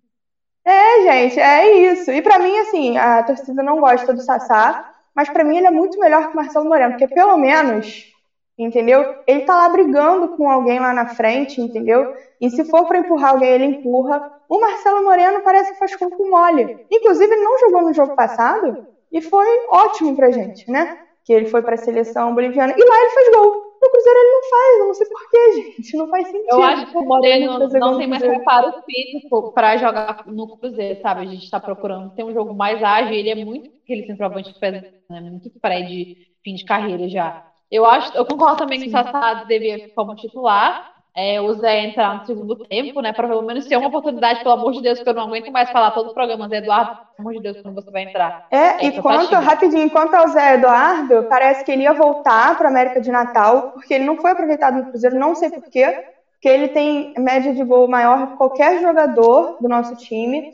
É, gente, é isso. E para mim, assim, a torcida não gosta do Sassá, mas para mim ele é muito melhor que o Marcelo Moreno, porque pelo menos, entendeu? Ele tá lá brigando com alguém lá na frente, entendeu? E se for para empurrar alguém, ele empurra. O Marcelo Moreno parece que faz corpo mole. Inclusive, ele não jogou no jogo passado e foi ótimo pra gente, né? Que ele foi para a seleção boliviana e lá ele faz gol. No Cruzeiro ele não faz, eu não sei porquê, gente. Não faz sentido. Eu acho que o Moreno não, não tem mais preparo físico para jogar no Cruzeiro, sabe? A gente está procurando ter um jogo mais ágil. Ele é muito aquele centroavante né? muito pré de fim de carreira já. Eu acho, eu concordo também que o Sassá devia como titular é, o Zé entrar no segundo tempo, né? Para pelo menos ter uma oportunidade, pelo amor de Deus, que eu não aguento mais falar todo o programa. Zé Eduardo, pelo amor de Deus, quando você vai entrar. É, é e quanto, rapidinho, quanto ao Zé Eduardo, parece que ele ia voltar para América de Natal, porque ele não foi aproveitado no Cruzeiro, não sei porquê, porque ele tem média de gol maior que qualquer jogador do nosso time.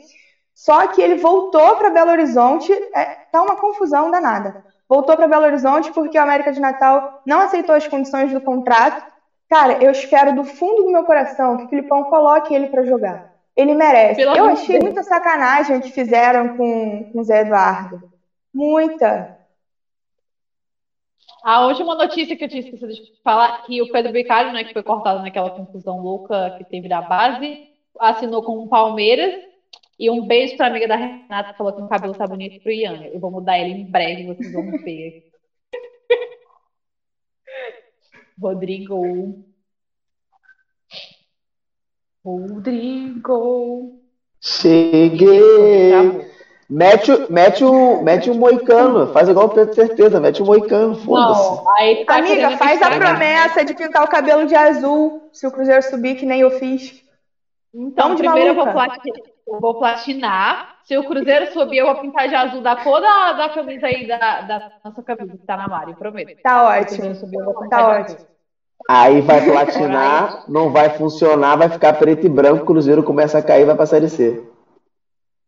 Só que ele voltou para Belo Horizonte, é, tá uma confusão danada. Voltou para Belo Horizonte porque a América de Natal não aceitou as condições do contrato Cara, eu espero do fundo do meu coração que o Filipão coloque ele para jogar. Ele merece. Pelo eu achei Deus. muita sacanagem que fizeram com, com o Zé Eduardo. Muita. A última notícia que eu tinha esquecido de falar que o Pedro Bicalho, né, que foi cortado naquela confusão louca que teve da base, assinou com o Palmeiras. E um beijo para a amiga da Renata que falou que o cabelo tá bonito pro Ian. Eu vou mudar ele em breve, vocês vão ver. Rodrigo. Rodrigo. Cheguei. Mete, mete, um, mete um moicano, faz igual o Pedro Certeza, mete um moicano, foda-se. Tá Amiga, faz a promessa de pintar o cabelo de azul se o Cruzeiro subir, que nem eu fiz. Então, primeiro eu vou, platinar, eu vou, platinar, Se o Cruzeiro subir, eu vou pintar de azul da cor da, da camisa aí, da, da nossa camisa que tá na Mari, prometo. Tá ótimo. Subir, tá ótimo. Aí vai platinar, não vai funcionar, vai ficar preto e branco, o Cruzeiro começa a cair, vai pra Série C.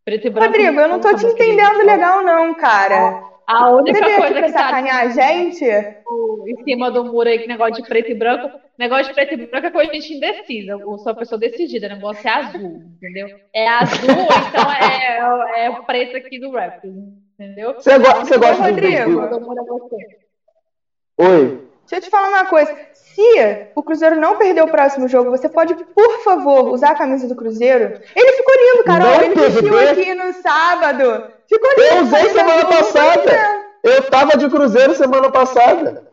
Preto e branco. Rodrigo, eu não tô te entendendo legal, não, cara. A única Você coisa que tá sacanear a gente? Em cima do muro aí, que negócio de preto e branco. Negócio de preto e branco é coisa de gente indecisa. Eu sou uma pessoa decidida, o negócio é azul, entendeu? É azul, então é, é, é o preto aqui do rap, entendeu? Você, go você gosta do Rodrigo? Oi. Deixa eu te falar uma coisa. Se o Cruzeiro não perder o próximo jogo, você pode, por favor, usar a camisa do Cruzeiro? Ele ficou lindo, Carol. Não ele vestiu aqui no sábado. Ficou lindo. Eu usei semana passada. Eu tava de Cruzeiro semana passada.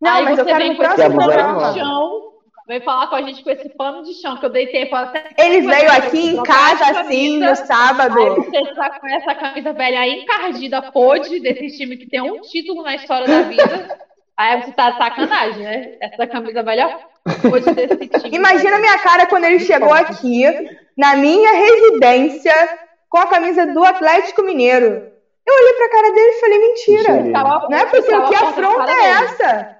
Não, Aí mas eu quero no próximo programa. Chão, falar com a gente com esse pano de chão que eu dei tempo até. Ele veio aqui em casa, assim, no sábado. Aí você tá com essa camisa velha encardida, pôde, desse time que tem um título na história da vida. Aí você tá de sacanagem, né? Essa camisa é melhor coisa desse time. Imagina a minha cara quando ele chegou aqui, na minha residência, com a camisa do Atlético Mineiro. Eu olhei pra cara dele e falei, mentira. Não é possível, que afronta é dele. essa?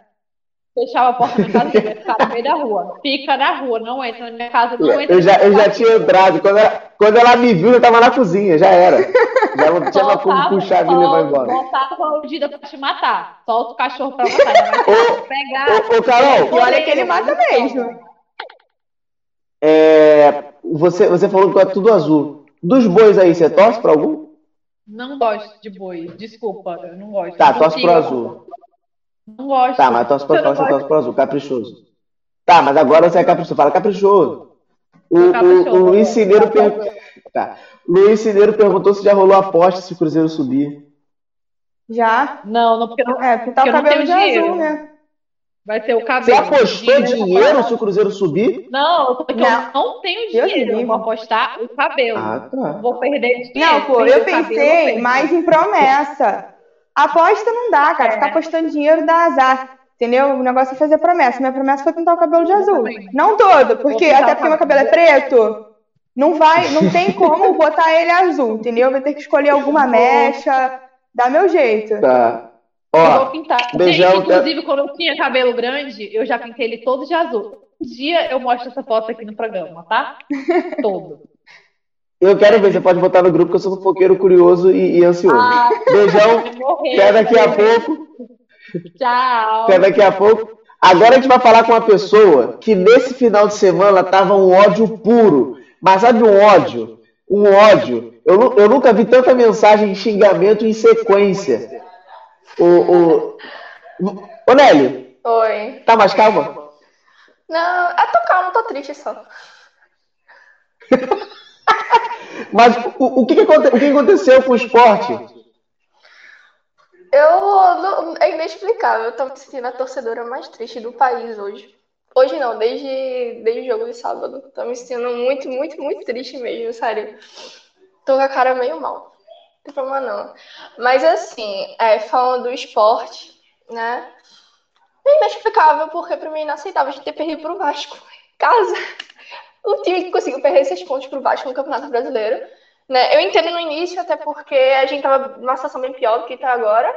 Fechava a porta da casa dele, vai ficar no meio da rua. Fica na rua, não entra na minha casa, não entra Eu já, eu já tinha entrado. Quando ela, quando ela me viu, eu tava na cozinha, já era. Já não tinha mais como puxar e me levar embora. Voltava com a mordida pra te matar. Solta o cachorro pra matar. Vai Ô, pegar. Ô, ô, Carol, E olha que ele mata mesmo. é, você, você falou que é tudo azul. Dos bois aí, você torce pra algum? Não gosto de boi. Desculpa, eu não gosto. Tá, torce pro azul. Não gosto. Tá, mas torce pra, você gosto. torce pro azul, caprichoso. Tá, mas agora você é caprichoso. Fala caprichoso. O, o, Caprichoso. o Luiz Cineiro per... tá. Luiz Cineiro perguntou se já rolou aposta se o Cruzeiro subir. Já. Não, não, porque não É, Porque o eu não cabelo tenho de dinheiro. azul, né? vai ser o Você cabelo. apostou dinheiro se o Cruzeiro subir? Não, porque Não. eu não tenho dinheiro. Eu vou apostar o cabelo. Ah, Não tá. vou perder dinheiro. Não, pô, eu o cabelo, pensei perco. mais em promessa. Aposta não dá, cara. É. Ficar apostando dinheiro dá azar. Entendeu? O negócio é fazer promessa. Minha promessa foi pintar o cabelo de azul. Não todo, porque até porque meu cabelo. é preto. Não vai, não tem como botar ele azul, entendeu? Vai ter que escolher alguma mecha, dá meu jeito. Tá. Eu Ó, vou pintar. beijão, Gente, inclusive, quando eu tinha cabelo grande, eu já pintei ele todo de azul. Um dia eu mostro essa foto aqui no programa, tá? Todo. Eu quero ver, você pode botar no grupo que eu sou fofoqueiro curioso e, e ansioso. Ah, Beijão, morrer. até daqui a pouco. Tchau. Até daqui a pouco. Agora a gente vai falar com uma pessoa que nesse final de semana tava um ódio puro. Mas sabe um ódio? Um ódio. Eu, eu nunca vi tanta mensagem de xingamento em sequência. O, o... Ô Nelly, Oi. tá mais calma? Não, eu tô calma, tô triste só. Mas o, o, que, que, o que aconteceu com o esporte? Eu não- é inexplicável. Eu tô me sentindo a torcedora mais triste do país hoje. Hoje não, desde, desde o jogo de sábado. Tô me sentindo muito, muito, muito triste mesmo, sério. Tô com a cara meio mal. Não tem problema não. Mas assim, é, falando do esporte, né? É inexplicável, porque pra mim é inaceitável a gente ter perdido pro Vasco casa. O time que conseguiu perder esses pontos pro Vasco no Campeonato Brasileiro. Né? Eu entendo no início, até porque a gente tava numa situação bem pior do que tá agora.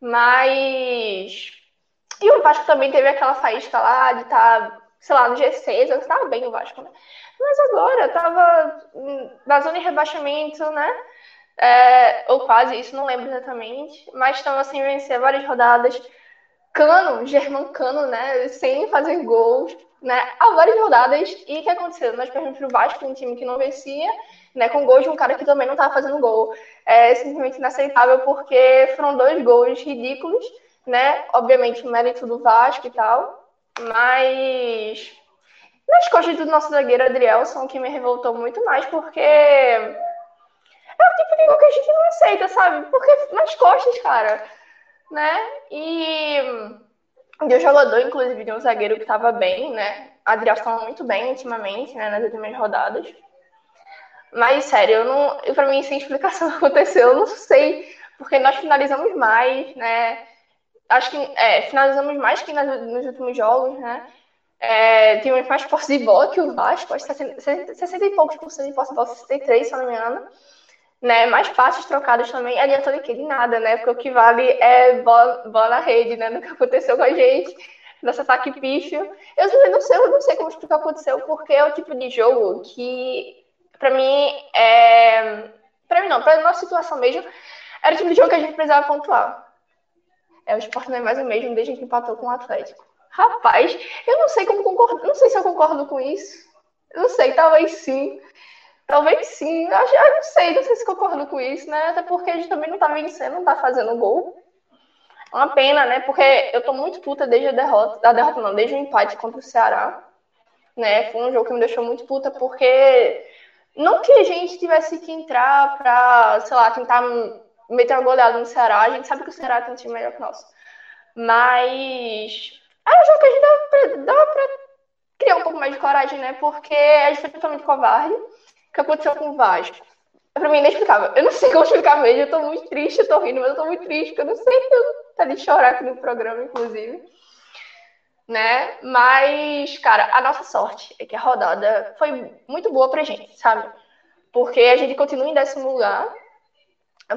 Mas. E o Vasco também teve aquela faísca lá de estar, sei lá, no G6, eu tava bem o Vasco, né? Mas agora tava hum, na zona de rebaixamento, né? É, ou quase isso, não lembro exatamente. Mas estava sem vencer várias rodadas. Cano, Germán Cano, né? Sem fazer gols, né? Há várias rodadas. E o que aconteceu? Nós perdemos pro Vasco, um time que não vencia, né? Com gols de um cara que também não estava fazendo gol. É simplesmente inaceitável, porque foram dois gols ridículos, né? Obviamente, o mérito do Vasco e tal. Mas nas costas do nosso zagueiro Adrielson, que me revoltou muito mais, porque é o tipo de gol que a gente não aceita, sabe? Porque nas costas, cara, né? E de um jogador, inclusive, de um zagueiro que estava bem, né? Estava muito bem ultimamente, né? Nas últimas rodadas. Mas, sério, eu não, eu, pra mim, sem explicação aconteceu, eu não sei, porque nós finalizamos mais, né? Acho que é, finalizamos mais que nas, nos últimos jogos, né? É, mais posse de bola que o Vasco, acho que 60, 60 e poucos por cento de posse de bola, 63, se eu não me engano. Né? Mais passes trocados também, adiantou de que? De nada, né? Porque o que vale é bola, bola na rede, né? No que aconteceu com a gente, nesse ataque pífio. Eu não sei, eu não sei como explicar o que aconteceu, porque é o tipo de jogo que, pra mim, é. Pra mim não, pra nossa situação mesmo, era o tipo de jogo que a gente precisava pontuar. É, o esporte não é mais o mesmo desde que empatou com o Atlético. Rapaz, eu não sei como concordo, não sei se eu concordo com isso. Eu não sei, talvez sim. Talvez sim. Eu, acho, eu não sei, não sei se concordo com isso, né? Até porque a gente também não tá vencendo, não tá fazendo gol. É uma pena, né? Porque eu tô muito puta desde a derrota. A derrota não, desde o empate contra o Ceará. Né? Foi um jogo que me deixou muito puta, porque não que a gente tivesse que entrar pra, sei lá, tentar meter uma goleada no Ceará. A gente sabe que o Ceará tem um time melhor que o nosso. Mas era um jogo que a gente dava pra, dava pra criar um pouco mais de coragem, né? Porque a gente foi totalmente covarde. Que aconteceu com o Vasco? pra mim é inexplicável. Eu não sei como explicar mesmo, eu tô muito triste, eu tô rindo, mas eu tô muito triste, porque eu não sei, eu tá de chorar aqui no programa, inclusive. Né? Mas, cara, a nossa sorte é que a rodada foi muito boa pra gente, sabe? Porque a gente continua em décimo lugar,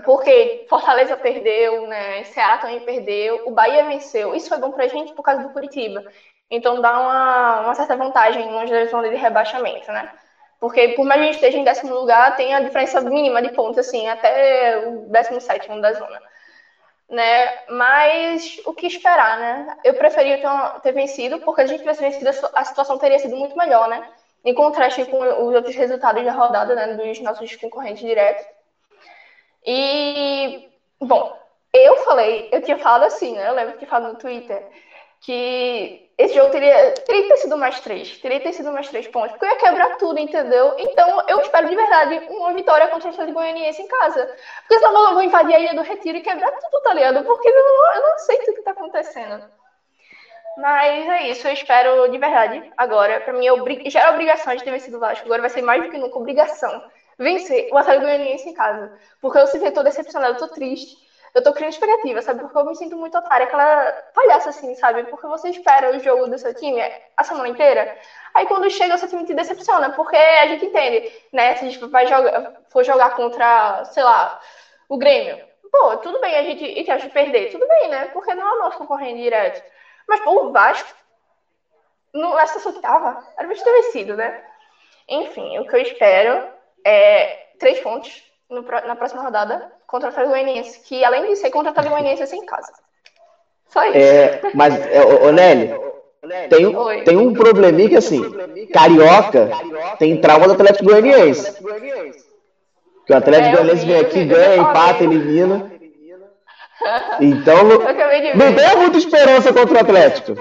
porque Fortaleza perdeu, né? Ceará também perdeu, o Bahia venceu. Isso foi bom pra gente por causa do Curitiba. Então dá uma, uma certa vantagem longe da zona de rebaixamento, né? Porque por mais que a gente esteja em décimo lugar, tem a diferença mínima de pontos, assim, até o décimo sétimo da zona. Né? Mas o que esperar, né? Eu preferia ter, ter vencido, porque se a gente tivesse vencido, a situação teria sido muito melhor, né? Em contraste com os outros resultados da rodada, né? Dos nossos concorrentes diretos. E, bom, eu falei, eu tinha falado assim, né? Eu lembro que falado no Twitter que esse jogo teria, teria ter sido mais três. Teria ter sido mais três pontos. Porque eu ia quebrar tudo, entendeu? Então eu espero de verdade uma vitória contra o Atlético Goianiense em casa. Porque senão eu vou invadir a Ilha do Retiro e quebrar tudo, tá ligado? Porque eu não, eu não sei o que tá acontecendo. Mas é isso, eu espero de verdade. Agora, pra mim, já era obrigação de ter vencido o Vasco. Agora vai ser mais do que nunca obrigação vencer o Atlético Goianiense em casa. Porque eu se tô decepcionada, eu tô triste eu tô criando expectativa, sabe? Porque eu me sinto muito otária, aquela palhaça assim, sabe? Porque você espera o jogo do seu time a semana inteira. Aí quando chega, o seu time te decepciona, porque a gente entende, né? Se a gente vai jogar, for jogar contra, sei lá, o Grêmio. Pô, tudo bem a gente, e que a gente perder, tudo bem, né? Porque não é o nosso concorrente direto. Mas, pô, o Vasco, nessa situação que tava, era pra vencido, né? Enfim, o que eu espero é três pontos no, na próxima rodada contra o Atlético Goianiense, que além de ser contra o Atlético Goianiense, é sem casa. Só isso. É, mas, é, ô, Nelly, tem, tem um probleminha que, assim, Carioca tem trauma do Atlético Goianiense. Que o Atlético é, Goianiense vem aqui, ganha, empata, elimina. Então, não tem muita esperança contra o Atlético.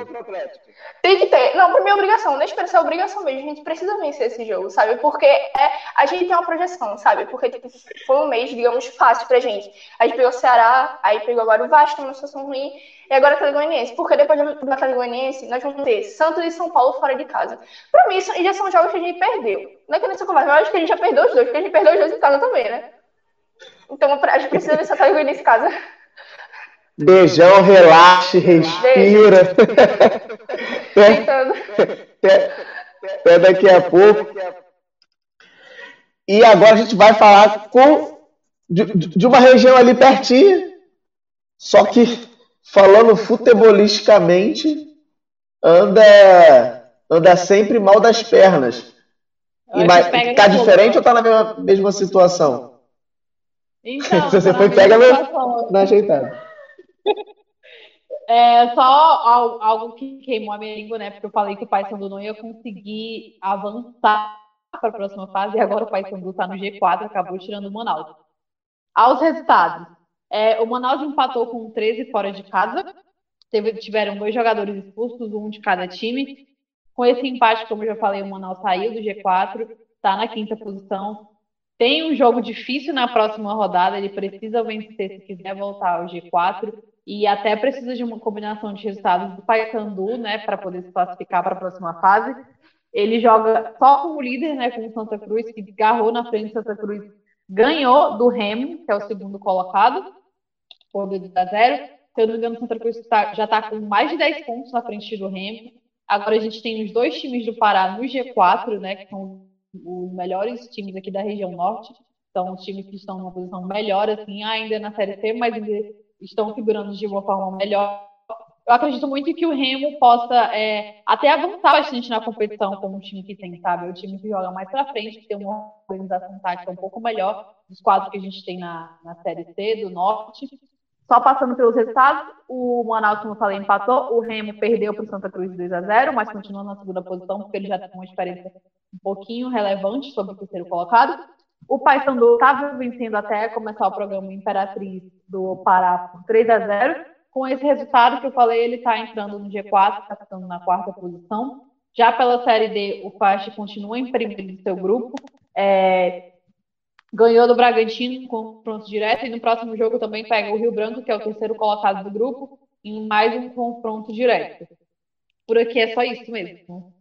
Tem que ter. Não, por minha obrigação. Deixa eu ser obrigação mesmo. A gente precisa vencer esse jogo, sabe? Porque é, a gente tem uma projeção, sabe? Porque tipo, foi um mês, digamos, fácil pra gente. A gente pegou o Ceará, aí pegou agora o Vasco, uma situação ruim, e agora o Atlético Goianiense. Porque depois do Atlético Goianiense, nós vamos ter Santos e São Paulo fora de casa. Pra mim, isso já são jogos que a gente perdeu. Não é que nessa conversa, mas eu acho que a gente já perdeu os dois, porque a gente perdeu os dois em casa também, né? Então a gente precisa vencer o Atlético Goianiense em casa. Beijão, relaxe, respira. até, até daqui a pouco. E agora a gente vai falar com de, de uma região ali pertinho, só que falando futebolisticamente, anda anda sempre mal das pernas. E mais, tá diferente ou tá na mesma, mesma situação? Então, você tá foi pega na, na ajeitada. É só algo que queimou a língua, né? Porque eu falei que o Paysandu não ia conseguir avançar para a próxima fase e agora o Paysandu está no G4, acabou tirando o Manaus. Aos resultados. É, o Manaus empatou com 13 fora de casa. Teve, tiveram dois jogadores expulsos, um de cada time. Com esse empate, como eu já falei, o Manaus saiu do G4, está na quinta posição. Tem um jogo difícil na próxima rodada, ele precisa vencer se quiser voltar ao G4 e até precisa de uma combinação de resultados do Paysandu, né, para poder se classificar para a próxima fase. Ele joga só como líder, né, com o Santa Cruz, que garrou na frente Santa Cruz, ganhou do Remo, que é o segundo colocado, por 2 a 0. Se eu não me engano, o Santa Cruz tá, já está com mais de 10 pontos na frente do Remo. Agora a gente tem os dois times do Pará no G4, né, que são os melhores times aqui da região norte. São os times que estão numa posição melhor, assim, ainda na Série C, mas estão figurando de uma forma melhor. Eu acredito muito que o Remo possa é, até avançar bastante na competição como um time que tem, sabe? O time que joga mais para frente, que tem uma organização tática um pouco melhor dos quadros que a gente tem na, na Série C do Norte. Só passando pelos resultados, o Manaus, como eu falei, empatou, o Remo perdeu para o Santa Cruz 2 a 0 mas continua na segunda posição, porque ele já tem uma experiência um pouquinho relevante sobre o terceiro colocado. O Paysandu estava vencendo até começar o programa Imperatriz do Pará por 3 a 0 Com esse resultado que eu falei, ele está entrando no G4, está ficando na quarta posição. Já pela Série D, o Pache continua em primeiro do seu grupo. É, ganhou do Bragantino com confronto direto e no próximo jogo também pega o Rio Branco, que é o terceiro colocado do grupo, em mais um confronto direto. Por aqui é só isso mesmo.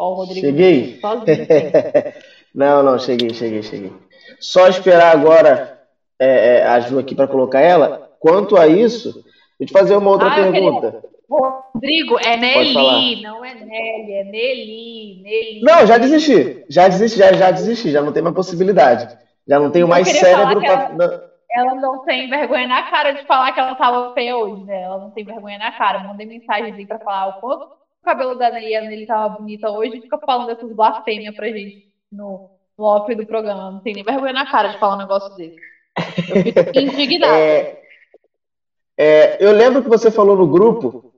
Ó, o Rodrigo Cheguei. sozinho. tem. não, não, cheguei, cheguei, cheguei. Só esperar agora é, é, a Ju aqui para colocar ela. Quanto a isso, deixa eu te fazer uma outra Ah, eu queria- pergunta. Rodrigo, é. Nelly, não é Nelly, é Nelly, Nelly. Não, já desisti. Já desisti, já, já desisti, já não tem mais possibilidade. Já não tenho mais cérebro pra. não. Ela não tem vergonha na cara de falar que ela tava feia hoje, né? Ela não tem vergonha na cara. Mandei mensagem pra falar o quanto cabelo da Nelly tava bonita hoje e fica falando essas blasfêmias pra gente no, no off do programa. Não tem nem vergonha na cara de falar um negócio desse. Eu fico indignada. É, é, eu lembro que você falou no grupo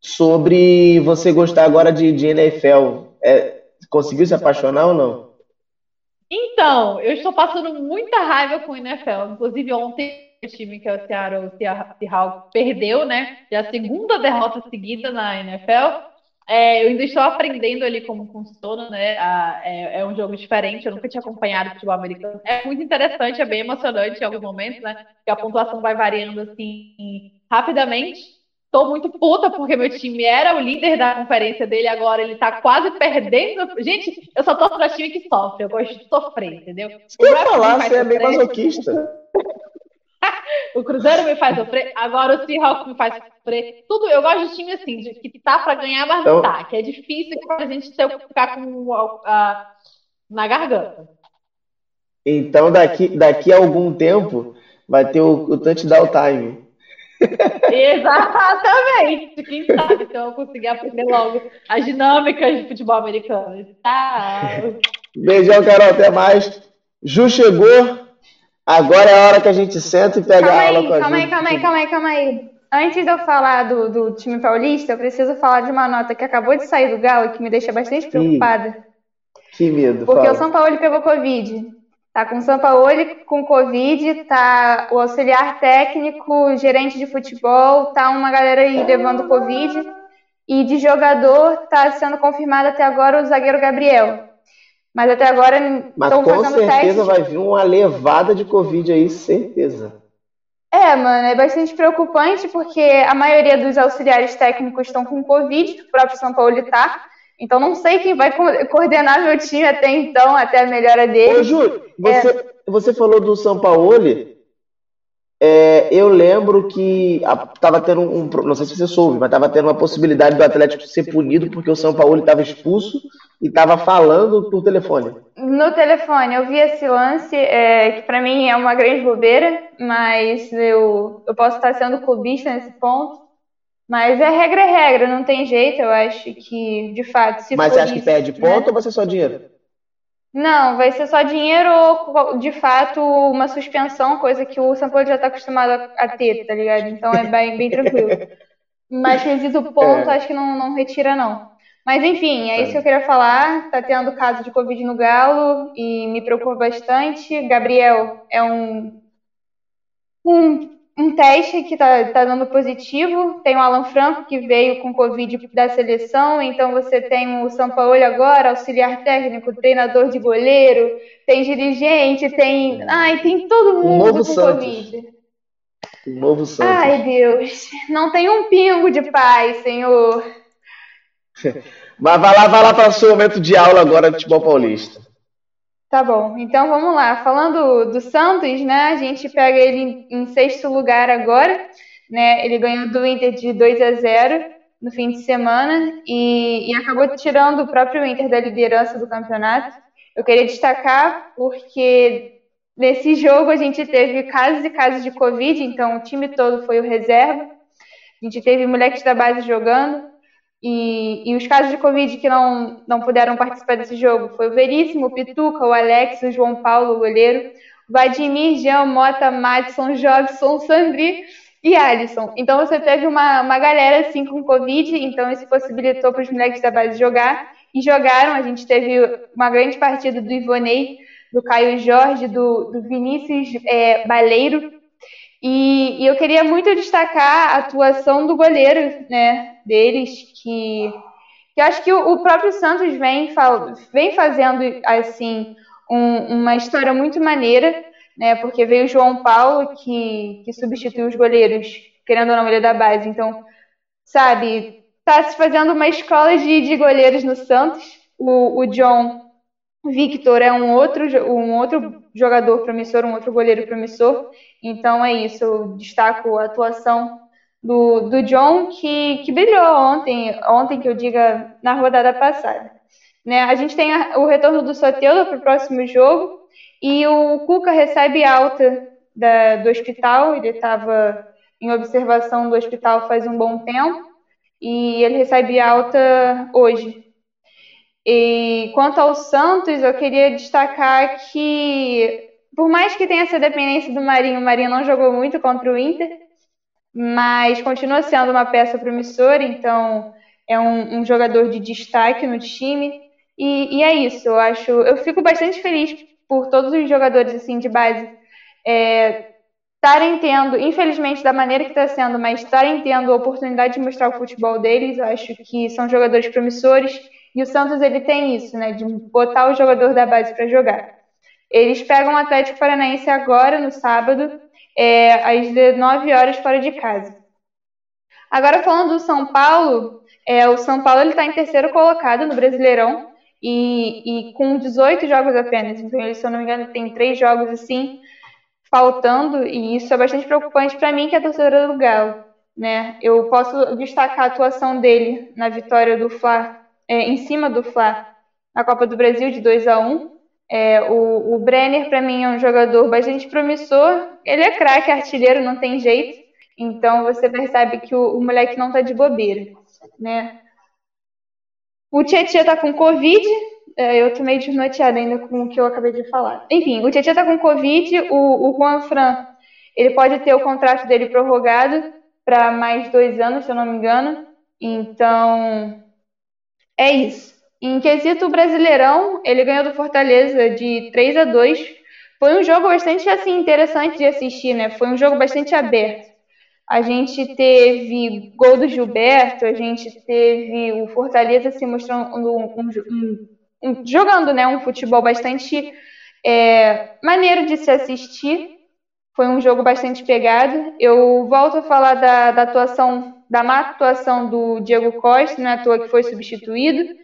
sobre você gostar agora de, de NFL. É, conseguiu se apaixonar ou não? Então, eu estou passando muita raiva com o NFL. Inclusive, ontem o time que é o Seattle Seahawks perdeu, né? Já a segunda derrota seguida na NFL. É, eu ainda estou aprendendo ali como funciona, né? A- é, é um jogo diferente, eu nunca tinha acompanhado futebol americano. É muito interessante, é bem emocionante em alguns momentos, né? Porque a pontuação vai variando assim rapidamente. Tô muito puta porque meu time era o líder da conferência dele, agora ele tá quase perdendo. Gente, eu só torço pra time que sofre, eu gosto de sofrer, entendeu? Se eu falar, você é bem masoquista. O Cruzeiro me faz sofrer, agora o Seahawks me faz sofrer. Tudo, eu gosto de time assim, de que tá pra ganhar, mas não Então- tá. Que é difícil pra gente ter, ficar com a- na garganta. Então, daqui, daqui a algum tempo, vai ter o, o touchdown time. Exatamente. Quem sabe então eu conseguir aprender logo as dinâmicas de futebol americano. Tá. Beijão, Carol, até mais. Ju chegou. Agora é a hora que a gente senta e pega Calma a aula aí, com a calma Ju. aí, calma aí, calma aí, calma aí. Antes de eu falar do, do time paulista, eu preciso falar de uma nota que acabou de sair do Galo e que me deixa bastante preocupada. Que medo, Porque fala. o São Paulo pegou Covid. Tá com o São Paulo com Covid, tá o auxiliar técnico, gerente de futebol, tá uma galera aí levando Covid. E de jogador tá sendo confirmado até agora o zagueiro Gabriel. Mas até agora Mas estão com certeza testes. vai vir uma levada de Covid aí, certeza. É, mano, é bastante preocupante porque a maioria dos auxiliares técnicos estão com Covid, o próprio São Paulo tá. Então não sei quem vai co- coordenar meu time até então, até a melhora Ô, dele. Ju, você, você falou do Sampaoli. É, eu lembro que a, tava tendo um. Não sei se você soube, mas tava tendo uma possibilidade do Atlético ser punido porque o Sampaoli estava expulso e tava falando por telefone. No telefone, eu vi esse lance, é, que pra mim é uma grande bobeira, mas eu, eu posso estar sendo clubista nesse ponto. Mas é regra é regra, não tem jeito, eu acho que, de fato, se mas você acha que isso, perde né? ponto ou vai ser só dinheiro? Não, vai ser só dinheiro ou, de fato, uma suspensão, coisa que o São Paulo já está acostumado a, ter, tá ligado? Então é bem, bem tranquilo. Mas quesito ponto, É. acho que não, não retira, não. Mas enfim, é isso que eu queria falar. Tá tendo caso de Covid no Galo e me preocupa bastante. Gabriel é um, um, um teste que tá, tá dando positivo. Tem o Alan Franco que veio com Covid da seleção. Então você tem o Sampaoli agora, auxiliar técnico, treinador de goleiro, tem dirigente, tem. Ai, tem todo mundo com Santos. Covid. O novo Santos. Ai, Deus. Não tem um pingo de paz, Senhor. Mas vai lá, vai lá para o seu momento de aula agora de futebol paulista. Tá bom, então vamos lá. Falando do Santos, né? A gente pega ele em, sexto lugar agora, né? Ele ganhou do Inter de 2 a 0 no fim de semana e, e acabou tirando o próprio Inter da liderança do campeonato. Eu queria destacar porque nesse jogo a gente teve casos e casos de Covid, então o time todo foi o reserva. A gente teve moleques da base jogando. E, e os casos de Covid que não, não puderam participar desse jogo foi o Veríssimo, o Pituca, o Alex, o João Paulo, o goleiro, o Vladimir, Jean, Mota, Madison, Jobson, Sandri e Alisson. Então você teve uma, uma galera assim com Covid, então isso possibilitou para os moleques da base jogar. E jogaram, a gente teve uma grande partida do Ivonei, do Caio Jorge, do, do Vinícius é, Baleiro, e, e eu queria muito destacar a atuação do goleiro, né, deles, que, que eu acho que o, o próprio Santos vem, vem fazendo, assim, um- uma história muito maneira, né, porque veio o João Paulo, que, que substituiu os goleiros, querendo ou não, ele é da base, então, sabe, está se fazendo uma escola de, de goleiros no Santos. O, o John Victor é um outro, um outro jogador promissor, um outro goleiro promissor. Então é isso, eu destaco a atuação do, do John, que, que brilhou ontem, ontem que eu diga na rodada passada. Né? A gente tem a, o retorno do Soteldo para o próximo jogo e o Cuca recebe alta da, do hospital, ele estava em observação do hospital faz um bom tempo e ele recebe alta hoje. E quanto ao Santos, eu queria destacar que, por mais que tenha essa dependência do Marinho, o Marinho não jogou muito contra o Inter, mas continua sendo uma peça promissora, então é um, um jogador de destaque no time. E, e, é isso, eu acho. Eu fico bastante feliz por todos os jogadores assim de base estarem é, tendo, infelizmente da maneira que está sendo, mas estarem tendo a oportunidade de mostrar o futebol deles. Eu acho que são jogadores promissores e o Santos ele tem isso, né, de botar o jogador da base para jogar. Eles pegam o Atlético Paranaense agora no sábado, é, às 19 horas fora de casa. Agora falando do São Paulo, é, o São Paulo está em terceiro colocado no Brasileirão e, e, com 18 jogos apenas. Então, ele, se eu não me engano, tem três jogos assim faltando e isso é bastante preocupante para mim, que é torcedora do Galo. Né? Eu posso destacar a atuação dele na vitória do Fla, é, em cima do Fla na Copa do Brasil de 2 a 1 é, o, o Brenner, para mim, é um jogador bastante promissor. Ele é craque, artilheiro, não tem jeito. Então você percebe que o, o moleque não tá de bobeira, né? O Tietchan tá com Covid. É, eu tô meio desnorteada ainda com o que eu acabei de falar. Enfim, o Tietchan tá com Covid. O, o Juan Fran, ele pode ter o contrato dele prorrogado para mais dois anos, se eu não me engano. Então, é isso. Em quesito Brasileirão, ele ganhou do Fortaleza de 3 a 2. Foi um jogo bastante assim interessante de assistir, né? Foi um jogo bastante aberto. A gente teve gol do Gilberto, a gente teve o Fortaleza se mostrando um, um, um, jogando, né, um futebol bastante é, maneiro de se assistir. Foi um jogo bastante pegado. Eu volto a falar da, da atuação, da má atuação do Diego Costa, não é à toa que foi substituído.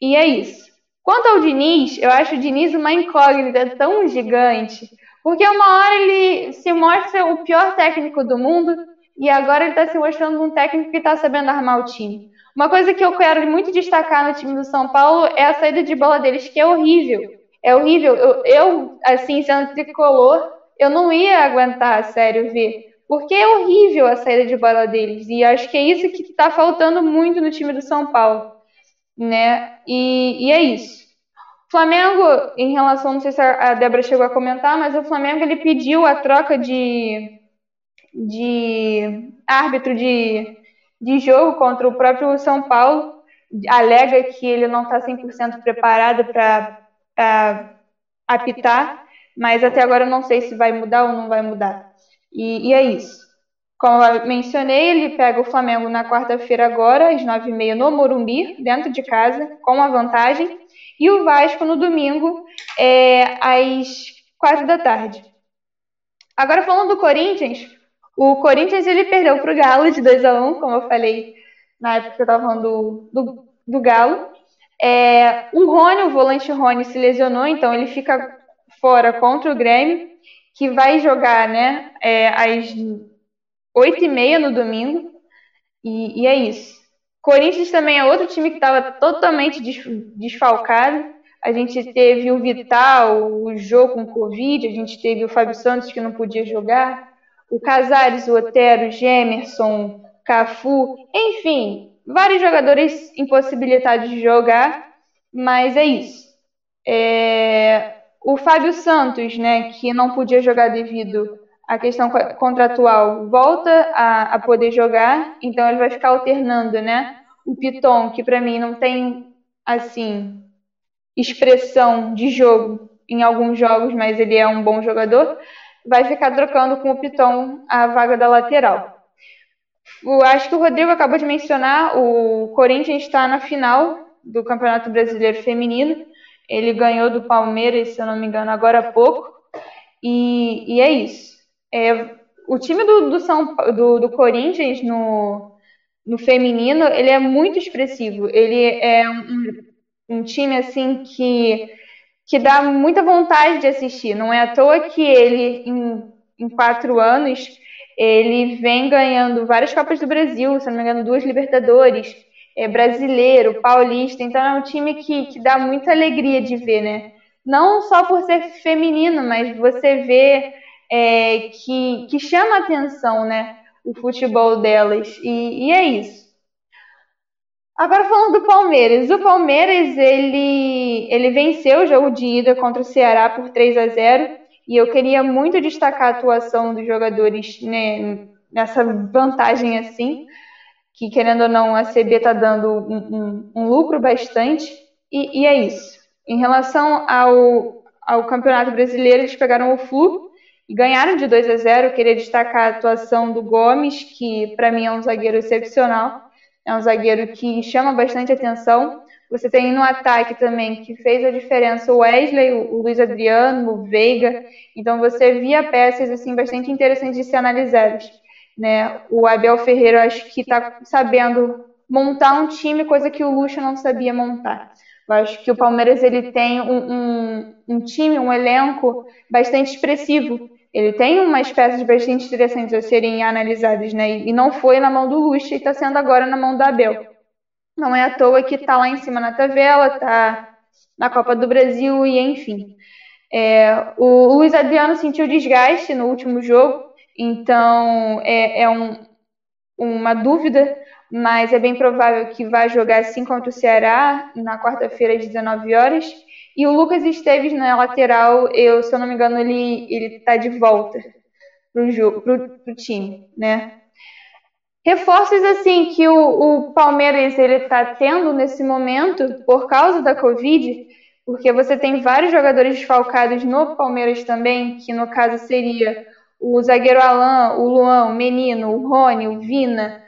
E é isso. Quanto ao Diniz, eu acho o Diniz uma incógnita tão gigante, porque uma hora ele se mostra o pior técnico do mundo e agora ele está se mostrando um técnico que está sabendo armar o time. Uma coisa que eu quero muito destacar no time do São Paulo é a saída de bola deles, que é horrível. É horrível. Eu, eu assim, sendo tricolor, eu não ia aguentar, sério, ver. Porque é horrível a saída de bola deles. E acho que é isso que está faltando muito no time do São Paulo né? E, e é isso. Flamengo, em relação, não sei se a Débora chegou a comentar, mas o Flamengo ele pediu a troca de, de árbitro de, de jogo contra o próprio São Paulo. Alega que ele não está 100% preparado para apitar, mas até agora eu não sei se vai mudar ou não vai mudar. E, e é isso. Como eu mencionei, ele pega o Flamengo na quarta-feira agora, às nove e meia, no Morumbi, dentro de casa, com a vantagem. E o Vasco no domingo, é, às quatro da tarde. Agora falando do Corinthians, o Corinthians ele perdeu para o Galo de 2 a 1 como eu falei na época que eu estava falando do, do, do Galo. É, o Rony, o volante Rony, se lesionou, então ele fica fora contra o Grêmio, que vai jogar né, é, às 8 e meia no domingo. E, e é isso. Corinthians também é outro time que estava totalmente desfalcado. A gente teve o Vital, o jogo com Covid, a gente teve o Fábio Santos que não podia jogar, o Casares, o Otero, o Gemerson, Cafu, enfim, vários jogadores impossibilitados de jogar, mas é isso. É... O Fábio Santos, né, que não podia jogar devido a questão contratual volta a, a poder jogar, então ele vai ficar alternando, né? O Piton, que para mim não tem, assim, expressão de jogo em alguns jogos, mas ele é um bom jogador, vai ficar trocando com o Piton a vaga da lateral. Eu acho que o Rodrigo acabou de mencionar, o Corinthians está na final do Campeonato Brasileiro Feminino. Ele ganhou do Palmeiras, se eu não me engano, agora há pouco. E, e é isso. É, o time do, do, São, do, do Corinthians no, no feminino, ele é muito expressivo. Ele é um, um time assim que, que dá muita vontade de assistir. Não é à toa que ele, em, em quatro anos, ele vem ganhando várias Copas do Brasil, se não me engano, duas Libertadores, é brasileiro, paulista. Então é um time que, que dá muita alegria de ver, né? Não só por ser feminino, mas você vê é, que, que chama atenção, né? O futebol delas. E, e é isso. Agora falando do Palmeiras, o Palmeiras ele, ele venceu o jogo de ida contra o Ceará por 3 a 0 e eu queria muito destacar a atuação dos jogadores né, nessa vantagem assim, que querendo ou não a CB está dando um, um, um, lucro bastante e, e, é isso. Em relação ao, ao Campeonato Brasileiro, eles pegaram o Flu e ganharam de 2 a 0. Eu queria destacar a atuação do Gomes, que para mim é um zagueiro excepcional é um zagueiro que chama bastante atenção. Você tem no ataque também, que fez a diferença, o Wesley, o Luiz Adriano, o Veiga. Então você via peças assim bastante interessantes de ser analisadas. Né? O Abel Ferreira, acho que está sabendo montar um time, coisa que o Lucha não sabia montar. Eu acho que o Palmeiras ele tem um, um, um time, um elenco bastante expressivo ele tem umas peças bastante interessantes a serem analisadas, né? E não foi na mão do Lucha e está sendo agora na mão do Abel. Não é à toa que está lá em cima na tabela, está na Copa do Brasil e enfim. É, o Luiz Adriano sentiu desgaste no último jogo, então é, é um, uma dúvida, mas é bem provável que vá jogar assim contra o Ceará na quarta-feira às 19 horas. E o Lucas Esteves na lateral, eu, se eu não me engano, ele, ele tá de volta pro, jogo, pro, pro time, né? Reforços assim que o, o Palmeiras ele tá tendo nesse momento por causa da Covid, porque você tem vários jogadores desfalcados no Palmeiras também, que no caso seria o zagueiro Alain, o Luan, o Menino, o Rony, o Vina,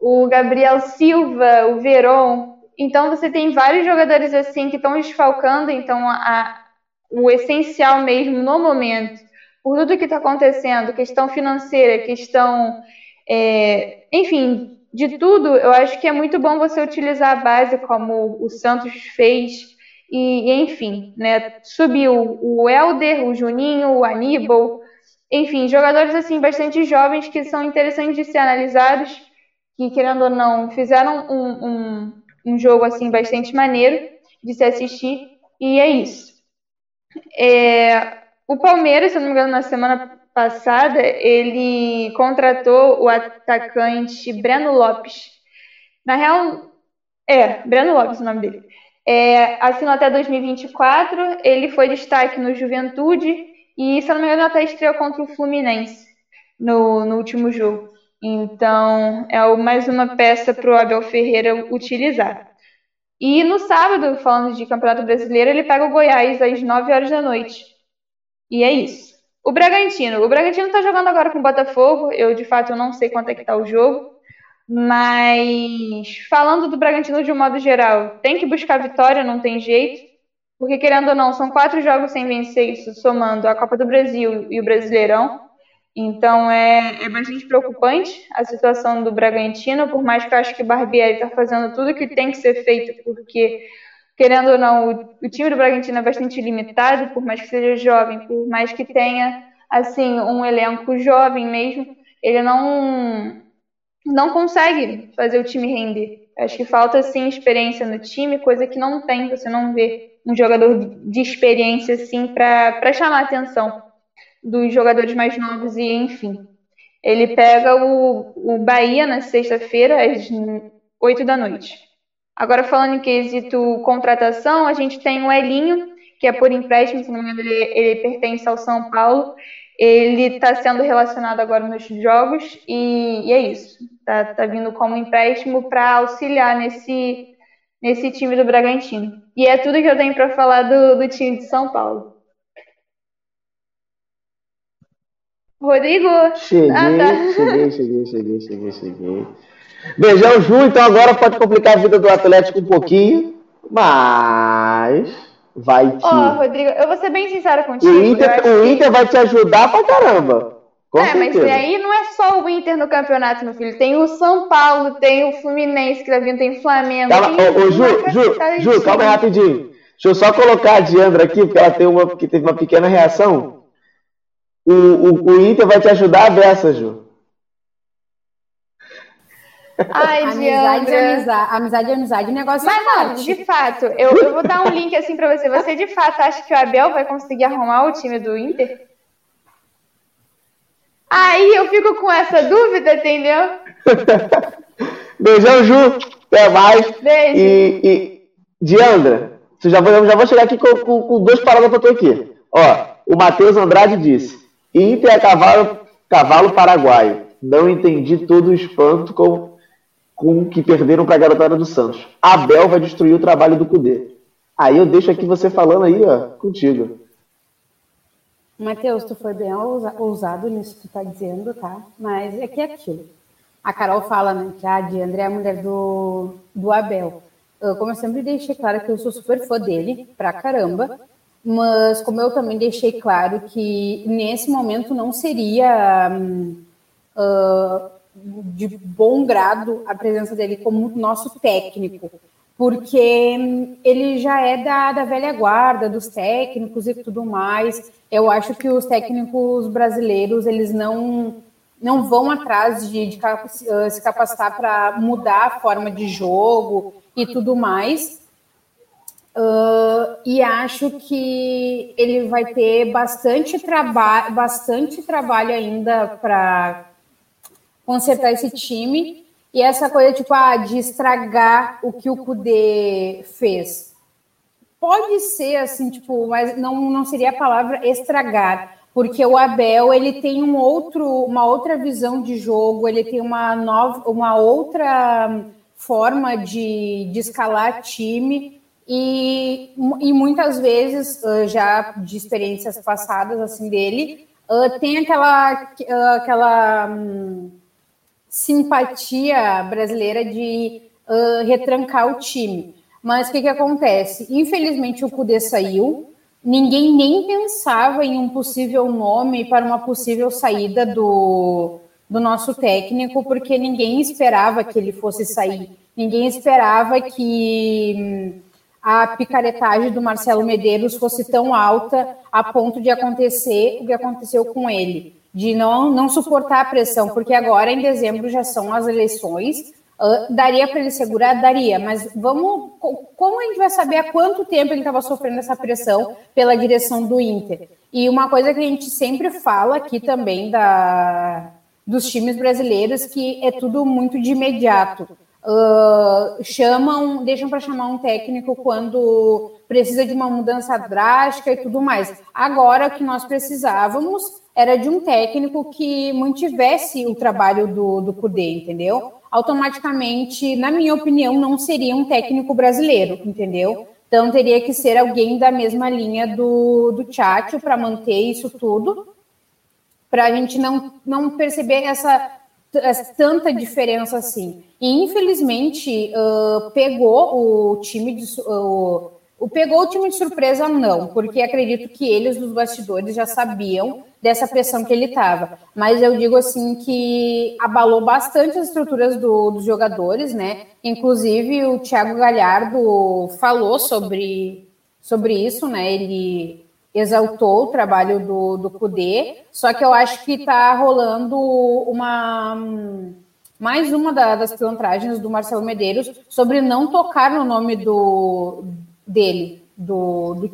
o Gabriel Silva, o Veron, então você tem vários jogadores assim que estão desfalcando, então a, o essencial mesmo no momento, por tudo que está acontecendo, questão financeira, questão, é, enfim, de tudo, eu acho que é muito bom você utilizar a base como o Santos fez. E, enfim, né, subiu o Helder, o Juninho, o Aníbal, enfim, jogadores assim bastante jovens que são interessantes de ser analisados, que querendo ou não fizeram um, um um jogo assim bastante maneiro de se assistir e é isso. É, o Palmeiras, se não me engano, na semana passada ele contratou o atacante Breno Lopes. Na real, é Breno Lopes o nome dele. É, assinou até 2024. Ele foi destaque no Juventude e, se não me engano, até estreou contra o Fluminense no, no último jogo. Então, é mais uma peça para o Abel Ferreira utilizar. E no sábado, falando de Campeonato Brasileiro, ele pega o Goiás às 9 horas da noite. E é isso. O Bragantino. O Bragantino está jogando agora com o Botafogo. Eu, de fato, não sei quanto é que está o jogo. Mas, falando do Bragantino de um modo geral, tem que buscar vitória, não tem jeito. Porque, querendo ou não, são quatro jogos sem vencer, isso somando a Copa do Brasil e o Brasileirão. Então é, é bastante preocupante a situação do Bragantino, por mais que eu acho que o Barbieri está fazendo tudo o que tem que ser feito, porque, querendo ou não, o, o, time do Bragantino é bastante limitado, por mais que seja jovem, por mais que tenha assim um elenco jovem mesmo, ele não, não consegue fazer o time render. Acho que falta sim experiência no time, coisa que não tem, você não vê um jogador de experiência assim para chamar atenção dos jogadores mais novos e enfim. Ele pega o, o Bahia na sexta-feira, às 8 da noite. Agora, falando em quesito contratação, a gente tem o Elinho, que é por empréstimo, se não me engano, ele, ele pertence ao São Paulo. Ele está sendo relacionado agora nos jogos e, e é isso. Está tá vindo como empréstimo para auxiliar nesse, nesse time do Bragantino. E é tudo que eu tenho para falar do, do time de São Paulo. Rodrigo? Cheguei, ah, tá. cheguei, cheguei, cheguei, cheguei, cheguei. Beijão, Ju. Então agora pode complicar a vida do Atlético um pouquinho, mas vai te. Ó, oh, Rodrigo, eu vou ser bem sincera contigo. O Inter, o Inter vai te ajudar pra caramba. Com é, mas certeza. aí não é só o Inter no campeonato, meu filho. Tem o São Paulo, tem o Fluminense que tá vindo, tem o Flamengo. Calma, tem ô, ô, Ju, Ju, Ju, calma aí rapidinho. Deixa eu só colocar a Diandra aqui, porque ela tem uma, que teve uma pequena reação. O, o, o Inter vai te ajudar a beça, Ju. Ai, Amizade é Diandra. amizade, amizade é amizade, negócio Mas é não, forte. de fato, eu, eu vou dar um link assim pra você. Você de fato acha que o Abel vai conseguir arrumar o time do Inter? Aí eu fico com essa dúvida, entendeu? Beijão, Ju. Até mais. Beijo. E, e Diandra, você já vou, já vou chegar aqui com, com, com duas palavras pra tu aqui. Ó, o Matheus Andrade disse: Inter é cavalo, cavalo paraguaio. Não entendi todo o espanto com, com que perderam pra garotada do Santos. Abel vai destruir o trabalho do Cudê. Aí eu deixo aqui você falando aí, ó, contigo. Matheus, tu foi bem ousa- ousado nisso que tu tá dizendo, tá? Mas é que é aquilo. A Carol fala, né, que a Diandra é a mulher do, do Abel. Eu, como eu sempre deixei claro que eu sou super fã dele, pra caramba, mas como eu também deixei claro que nesse momento não seria ah, de bom grado a presença dele como nosso técnico, porque hum, ele já é da, da velha guarda, dos técnicos e tudo mais. Eu acho que os técnicos brasileiros, eles não, não vão atrás de, de eh, se capacitar para mudar a forma de jogo e tudo mais. Ah, e acho que ele vai ter bastante trabalho, bastante trabalho ainda para consertar esse time. E essa coisa, tipo, ah, de estragar o que o Kudê fez. Pode ser assim, tipo, mas não, não seria a palavra estragar, porque o Abel ele tem um outro, uma outra visão de jogo, ele tem uma nova, uma outra forma de, de escalar time e, e muitas vezes uh, já de experiências passadas assim dele uh, tem aquela uh, aquela hum, simpatia brasileira de uh, retrancar o time. Mas o que, que acontece? Infelizmente o Cudê saiu, ninguém nem pensava em um possível nome para uma possível saída do, do nosso técnico, porque ninguém esperava que ele fosse sair. Ninguém esperava que hum, a picaretagem do Marcelo Medeiros fosse tão alta a ponto de acontecer o que aconteceu com ele de não, não suportar a pressão, porque agora em dezembro já são as eleições. Uh, daria para ele segurar? Daria, mas vamos. Como a gente vai saber há quanto tempo ele estava sofrendo essa pressão pela direção do Inter? E uma coisa que a gente sempre fala aqui também da, dos times brasileiros, que é tudo muito de imediato. Uh, chamam, deixam para chamar um técnico quando precisa de uma mudança drástica e tudo mais. Agora, o que nós precisávamos era de um técnico que mantivesse o trabalho do, do Cudê, entendeu? Automaticamente, na minha opinião, não seria um técnico brasileiro, entendeu? Então, teria que ser alguém da mesma linha do, do Tchatcho para manter isso tudo, para a gente não, não perceber essa, essa tanta diferença assim. E, infelizmente, uh, pegou o time de. Uh, o pegou o time de surpresa, não, porque acredito que eles dos bastidores já sabiam dessa pressão que ele estava. Mas eu digo assim que abalou bastante as estruturas do, dos jogadores, né? Inclusive o Thiago Galhardo falou sobre, sobre isso, né? Ele exaltou o trabalho do, do Cudê, só que eu acho que está rolando uma mais uma da, das pilantragens do Marcelo Medeiros sobre não tocar no nome do dele, do, do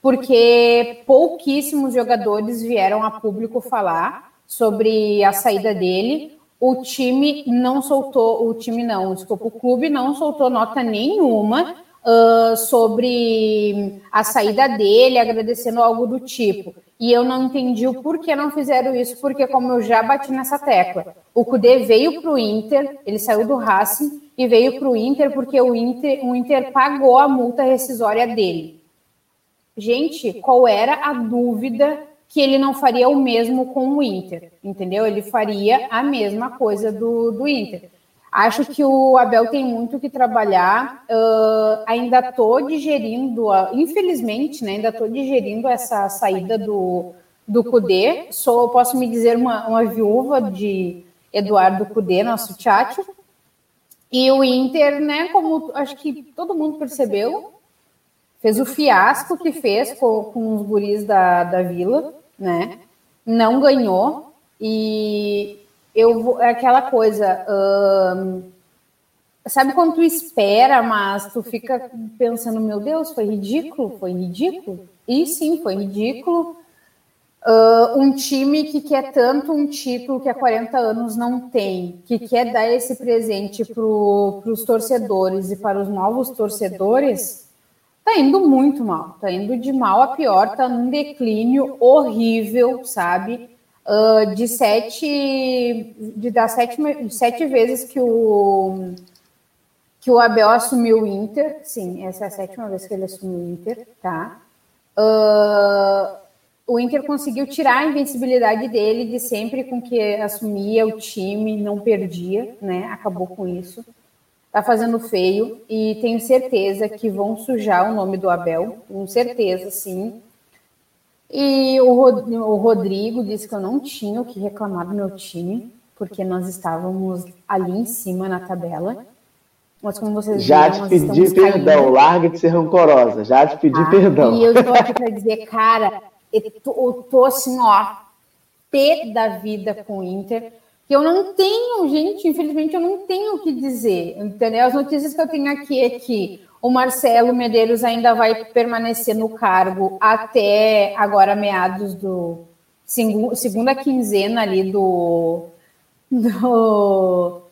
porque pouquíssimos jogadores vieram a público falar sobre a saída dele. O time não soltou, o time não, desculpa, o clube não soltou nota nenhuma uh, sobre a saída dele, agradecendo algo do tipo. E eu não entendi o porquê não fizeram isso, porque como eu já bati nessa tecla, o Cudê veio para o Inter, ele saiu do Racing, e veio para o Inter porque o Inter, o Inter pagou a multa rescisória dele. Gente, qual era a dúvida que ele não faria o mesmo com o Inter? Entendeu? Ele faria a mesma coisa do, do Inter. Acho que o Abel tem muito que trabalhar. Uh, ainda estou digerindo, uh, infelizmente, né, ainda estou digerindo essa saída do, do Cudê, sou, posso me dizer, uma, uma viúva de Eduardo Cudê, nosso tchatcho. E o Inter, né, como acho que todo mundo percebeu, fez o fiasco que fez com, com os guris da, da Vila, né? Não ganhou. E eu é aquela coisa. Hum, sabe quando tu espera, mas tu fica pensando, meu Deus, foi ridículo, foi ridículo? E sim, foi ridículo. Uh, um time que quer tanto um título que há 40 anos não tem, que quer dar esse presente para os torcedores e para os novos torcedores, tá indo muito mal, tá indo de mal a pior, tá num declínio horrível, sabe? Uh, de sete, de das sete, sete vezes que o que o Abel assumiu o Inter, sim, essa é a sétima vez que ele assumiu o Inter, tá? Uh, o Inter conseguiu tirar a invencibilidade dele de sempre com que assumia o time, não perdia, né? Acabou com isso. Tá fazendo feio e tenho certeza que vão sujar o nome do Abel, com certeza, sim. E o, o Rodrigo disse que eu não tinha o que reclamar do meu time, porque nós estávamos ali em cima na tabela. Mas como vocês Já viram, te pedi perdão, larga de ser rancorosa, já te pedi ah, perdão. E eu estou aqui para dizer, cara, eu tô, assim, ó, pé da vida com o Inter, que eu não tenho, gente, infelizmente eu não tenho o que dizer, entendeu? As notícias que eu tenho aqui é que o Marcelo Medeiros ainda vai permanecer no cargo até agora meados do segunda quinzena ali do, do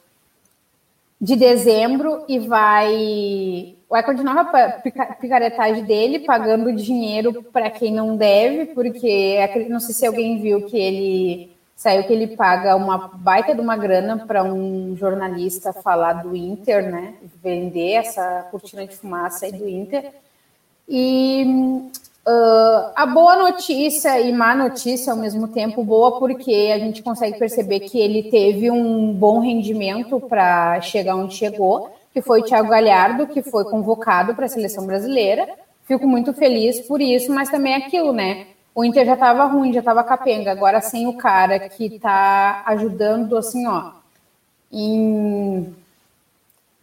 de dezembro e vai vai continuar a picaretagem dele, pagando dinheiro para quem não deve, porque não sei se alguém viu que ele saiu que ele paga uma baita de uma grana para um jornalista falar do Inter, né? Vender essa cortina de fumaça aí do Inter. E uh, a boa notícia e má notícia ao mesmo tempo, boa porque a gente consegue perceber que ele teve um bom rendimento para chegar onde chegou que foi Thiago Galhardo, que foi convocado para a seleção brasileira. Fico muito feliz por isso, mas também é aquilo, né? O Inter já estava ruim, já estava capenga. Agora sem o cara que está ajudando, assim, ó, em.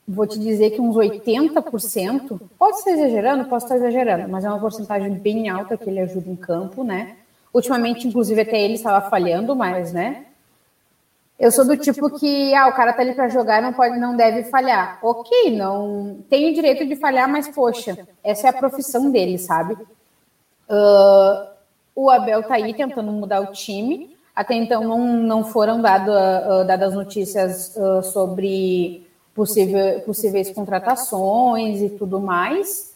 Vou te dizer que uns 80%, pode estar exagerando, posso estar exagerando, mas é uma porcentagem bem alta que ele ajuda em campo, né? Ultimamente, inclusive, até ele estava falhando, mas, né? Eu sou do tipo que, ah, o cara tá ali para jogar, não pode, não deve falhar. Ok, não tem o direito de falhar, mas poxa, essa é a profissão dele, sabe? Uh, o Abel tá aí tentando mudar o time. Até então não, não foram dado, uh, dadas notícias uh, sobre possível, possíveis contratações e tudo mais.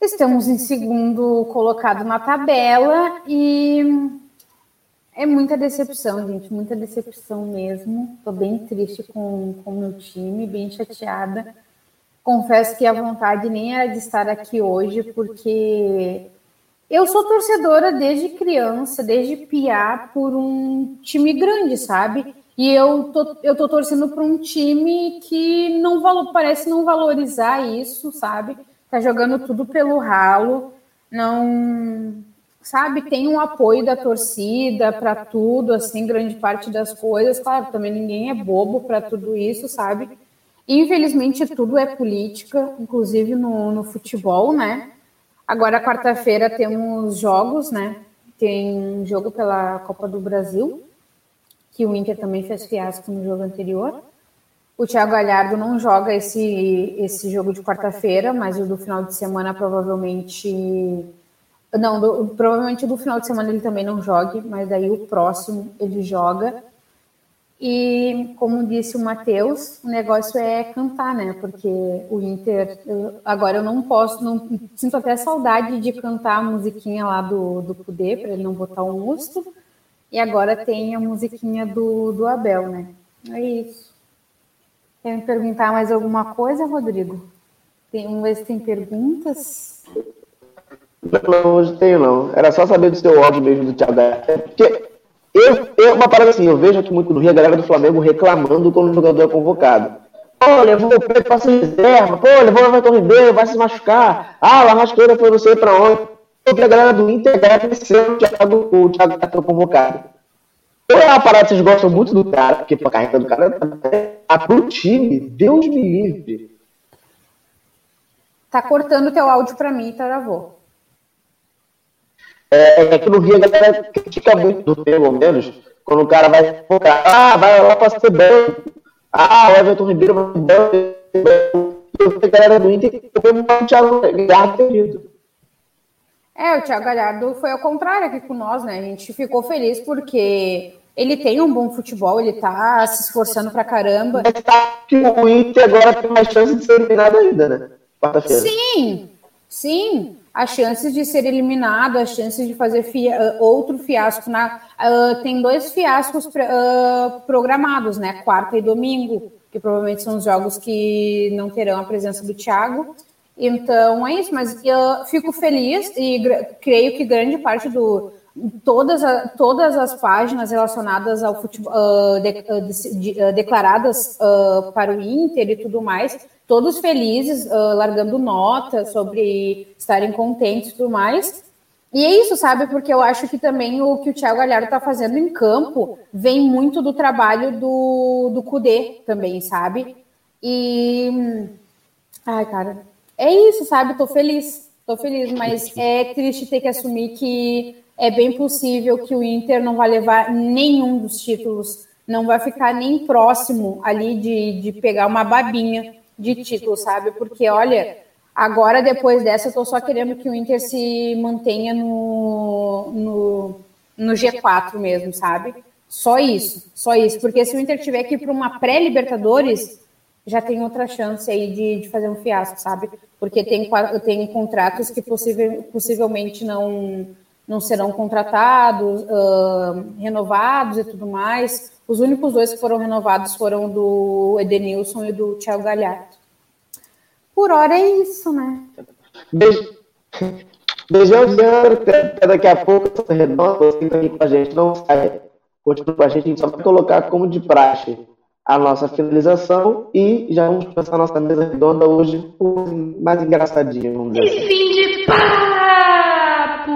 Estamos em segundo colocado na tabela e é muita decepção, gente, muita decepção mesmo. Estou bem triste com o meu time, bem chateada. Confesso que a vontade nem era de estar aqui hoje, porque eu sou torcedora desde criança, desde piar, por um time grande, sabe? E eu tô, eu tô torcendo para um time que não parece não valorizar isso, sabe? Tá jogando tudo pelo ralo, não sabe, tem um apoio da torcida para tudo, assim, grande parte das coisas. Claro, também ninguém é bobo para tudo isso, sabe? Infelizmente, tudo é política, inclusive no, no futebol, né? Agora, quarta-feira, temos jogos, né? Tem um jogo pela Copa do Brasil, que o Inter também fez fiasco no jogo anterior. O Thiago Galhardo não joga esse, esse jogo de quarta-feira, mas o do final de semana provavelmente não, do, provavelmente do final de semana ele também não jogue, mas daí o próximo ele joga. E como disse o Matheus, o negócio é cantar, né? Porque o Inter, eu, agora eu não posso, não sinto até saudade de cantar a musiquinha lá do, do Cudê, para ele não botar o musto. E agora tem a musiquinha do, do Abel, né? É isso. Quer me perguntar mais alguma coisa, Rodrigo? Tem, vamos ver se tem perguntas. Não, hoje tenho não. Era só saber do seu ódio mesmo do Thiago é Porque eu, eu, uma parada assim, eu vejo aqui muito no Rio a galera do Flamengo reclamando quando o jogador é convocado. Pô, levou o Pedro pra ser reserva, pô, levou o Everton Ribeiro, vai se machucar. Ah, o Arrasqueira foi não sei pra onde. vi a galera do Inter agradecendo o Thiago, o Thiago tá convocado. Ou é uma parada que vocês gostam muito do cara, porque a carreira do cara é pro time, Deus me livre. Tá cortando teu áudio pra mim, Taravô. É, é que no Rio a galera critica muito, pelo menos, quando o cara vai focar, ah, vai lá pra ser banco. Ah, o Everton Ribeiro vai ser a galera do Inter Thiago Galhardo perdido. É, o Thiago Galhardo foi ao contrário aqui com nós, né? A gente ficou feliz porque ele tem um bom futebol, ele tá se esforçando pra caramba. É que o Inter agora tem mais chance de ser eliminado ainda, né? Sim, sim. As chances de ser eliminado, as chances de fazer fia, uh, outro fiasco. Na, uh, tem dois fiascos uh, programados, né? Quarta e domingo, que provavelmente são os jogos que não terão a presença do Thiago. Então é isso, mas eu fico feliz e creio que grande parte do, todas, a, todas as páginas relacionadas ao futebol, uh, de, de, uh, declaradas para o Inter e tudo mais, todos felizes, largando nota sobre estarem contentes e tudo mais. E é isso, sabe? Porque eu acho que também o que o Thiago Galhardo está fazendo em campo vem muito do trabalho do, do Kudê também, sabe? E. Ai, cara. É isso, sabe? Tô feliz. Tô feliz, mas é triste ter que assumir que é bem possível que o Inter não vai levar nenhum dos títulos, não vai ficar nem próximo ali de, de pegar uma babinha de título, sabe? Porque, olha, agora depois dessa eu tô só querendo que o Inter se mantenha no, no, no G4 mesmo, sabe? Só isso, só isso. Porque se o Inter tiver que ir para uma pré-Libertadores, já tem outra chance aí de, de fazer um fiasco, sabe? Porque tem, tem contratos que possível, possivelmente não não serão contratados, uh, renovados e tudo mais. Os únicos dois que foram renovados foram do Edenilson e do Thiago Galhardo. Por hora é isso, né? Beijo. Beijão, Leandro. Até daqui a pouco, essa redonda, você tá aqui com a gente. Não sai. Continua com a gente. A gente só vai colocar como de praxe a nossa finalização e já vamos começar a nossa mesa redonda hoje mais engraçadinha, vamos dizer assim. E fim de papo!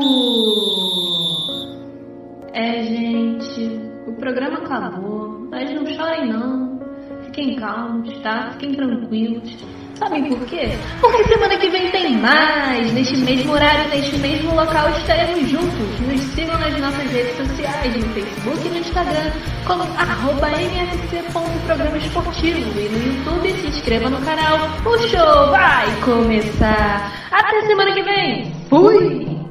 É, gente, o programa acabou, mas não chorem não. Fiquem calmos, tá? Fiquem tranquilos. Sabem por quê? Porque semana que vem tem mais! Neste mesmo horário, neste mesmo local, estaremos juntos. Nos sigam nas nossas redes sociais, no Facebook e no Instagram, como arroba mfc.programa esportivo. E no YouTube, se inscreva no canal. O show vai começar! Até semana que vem! Fui!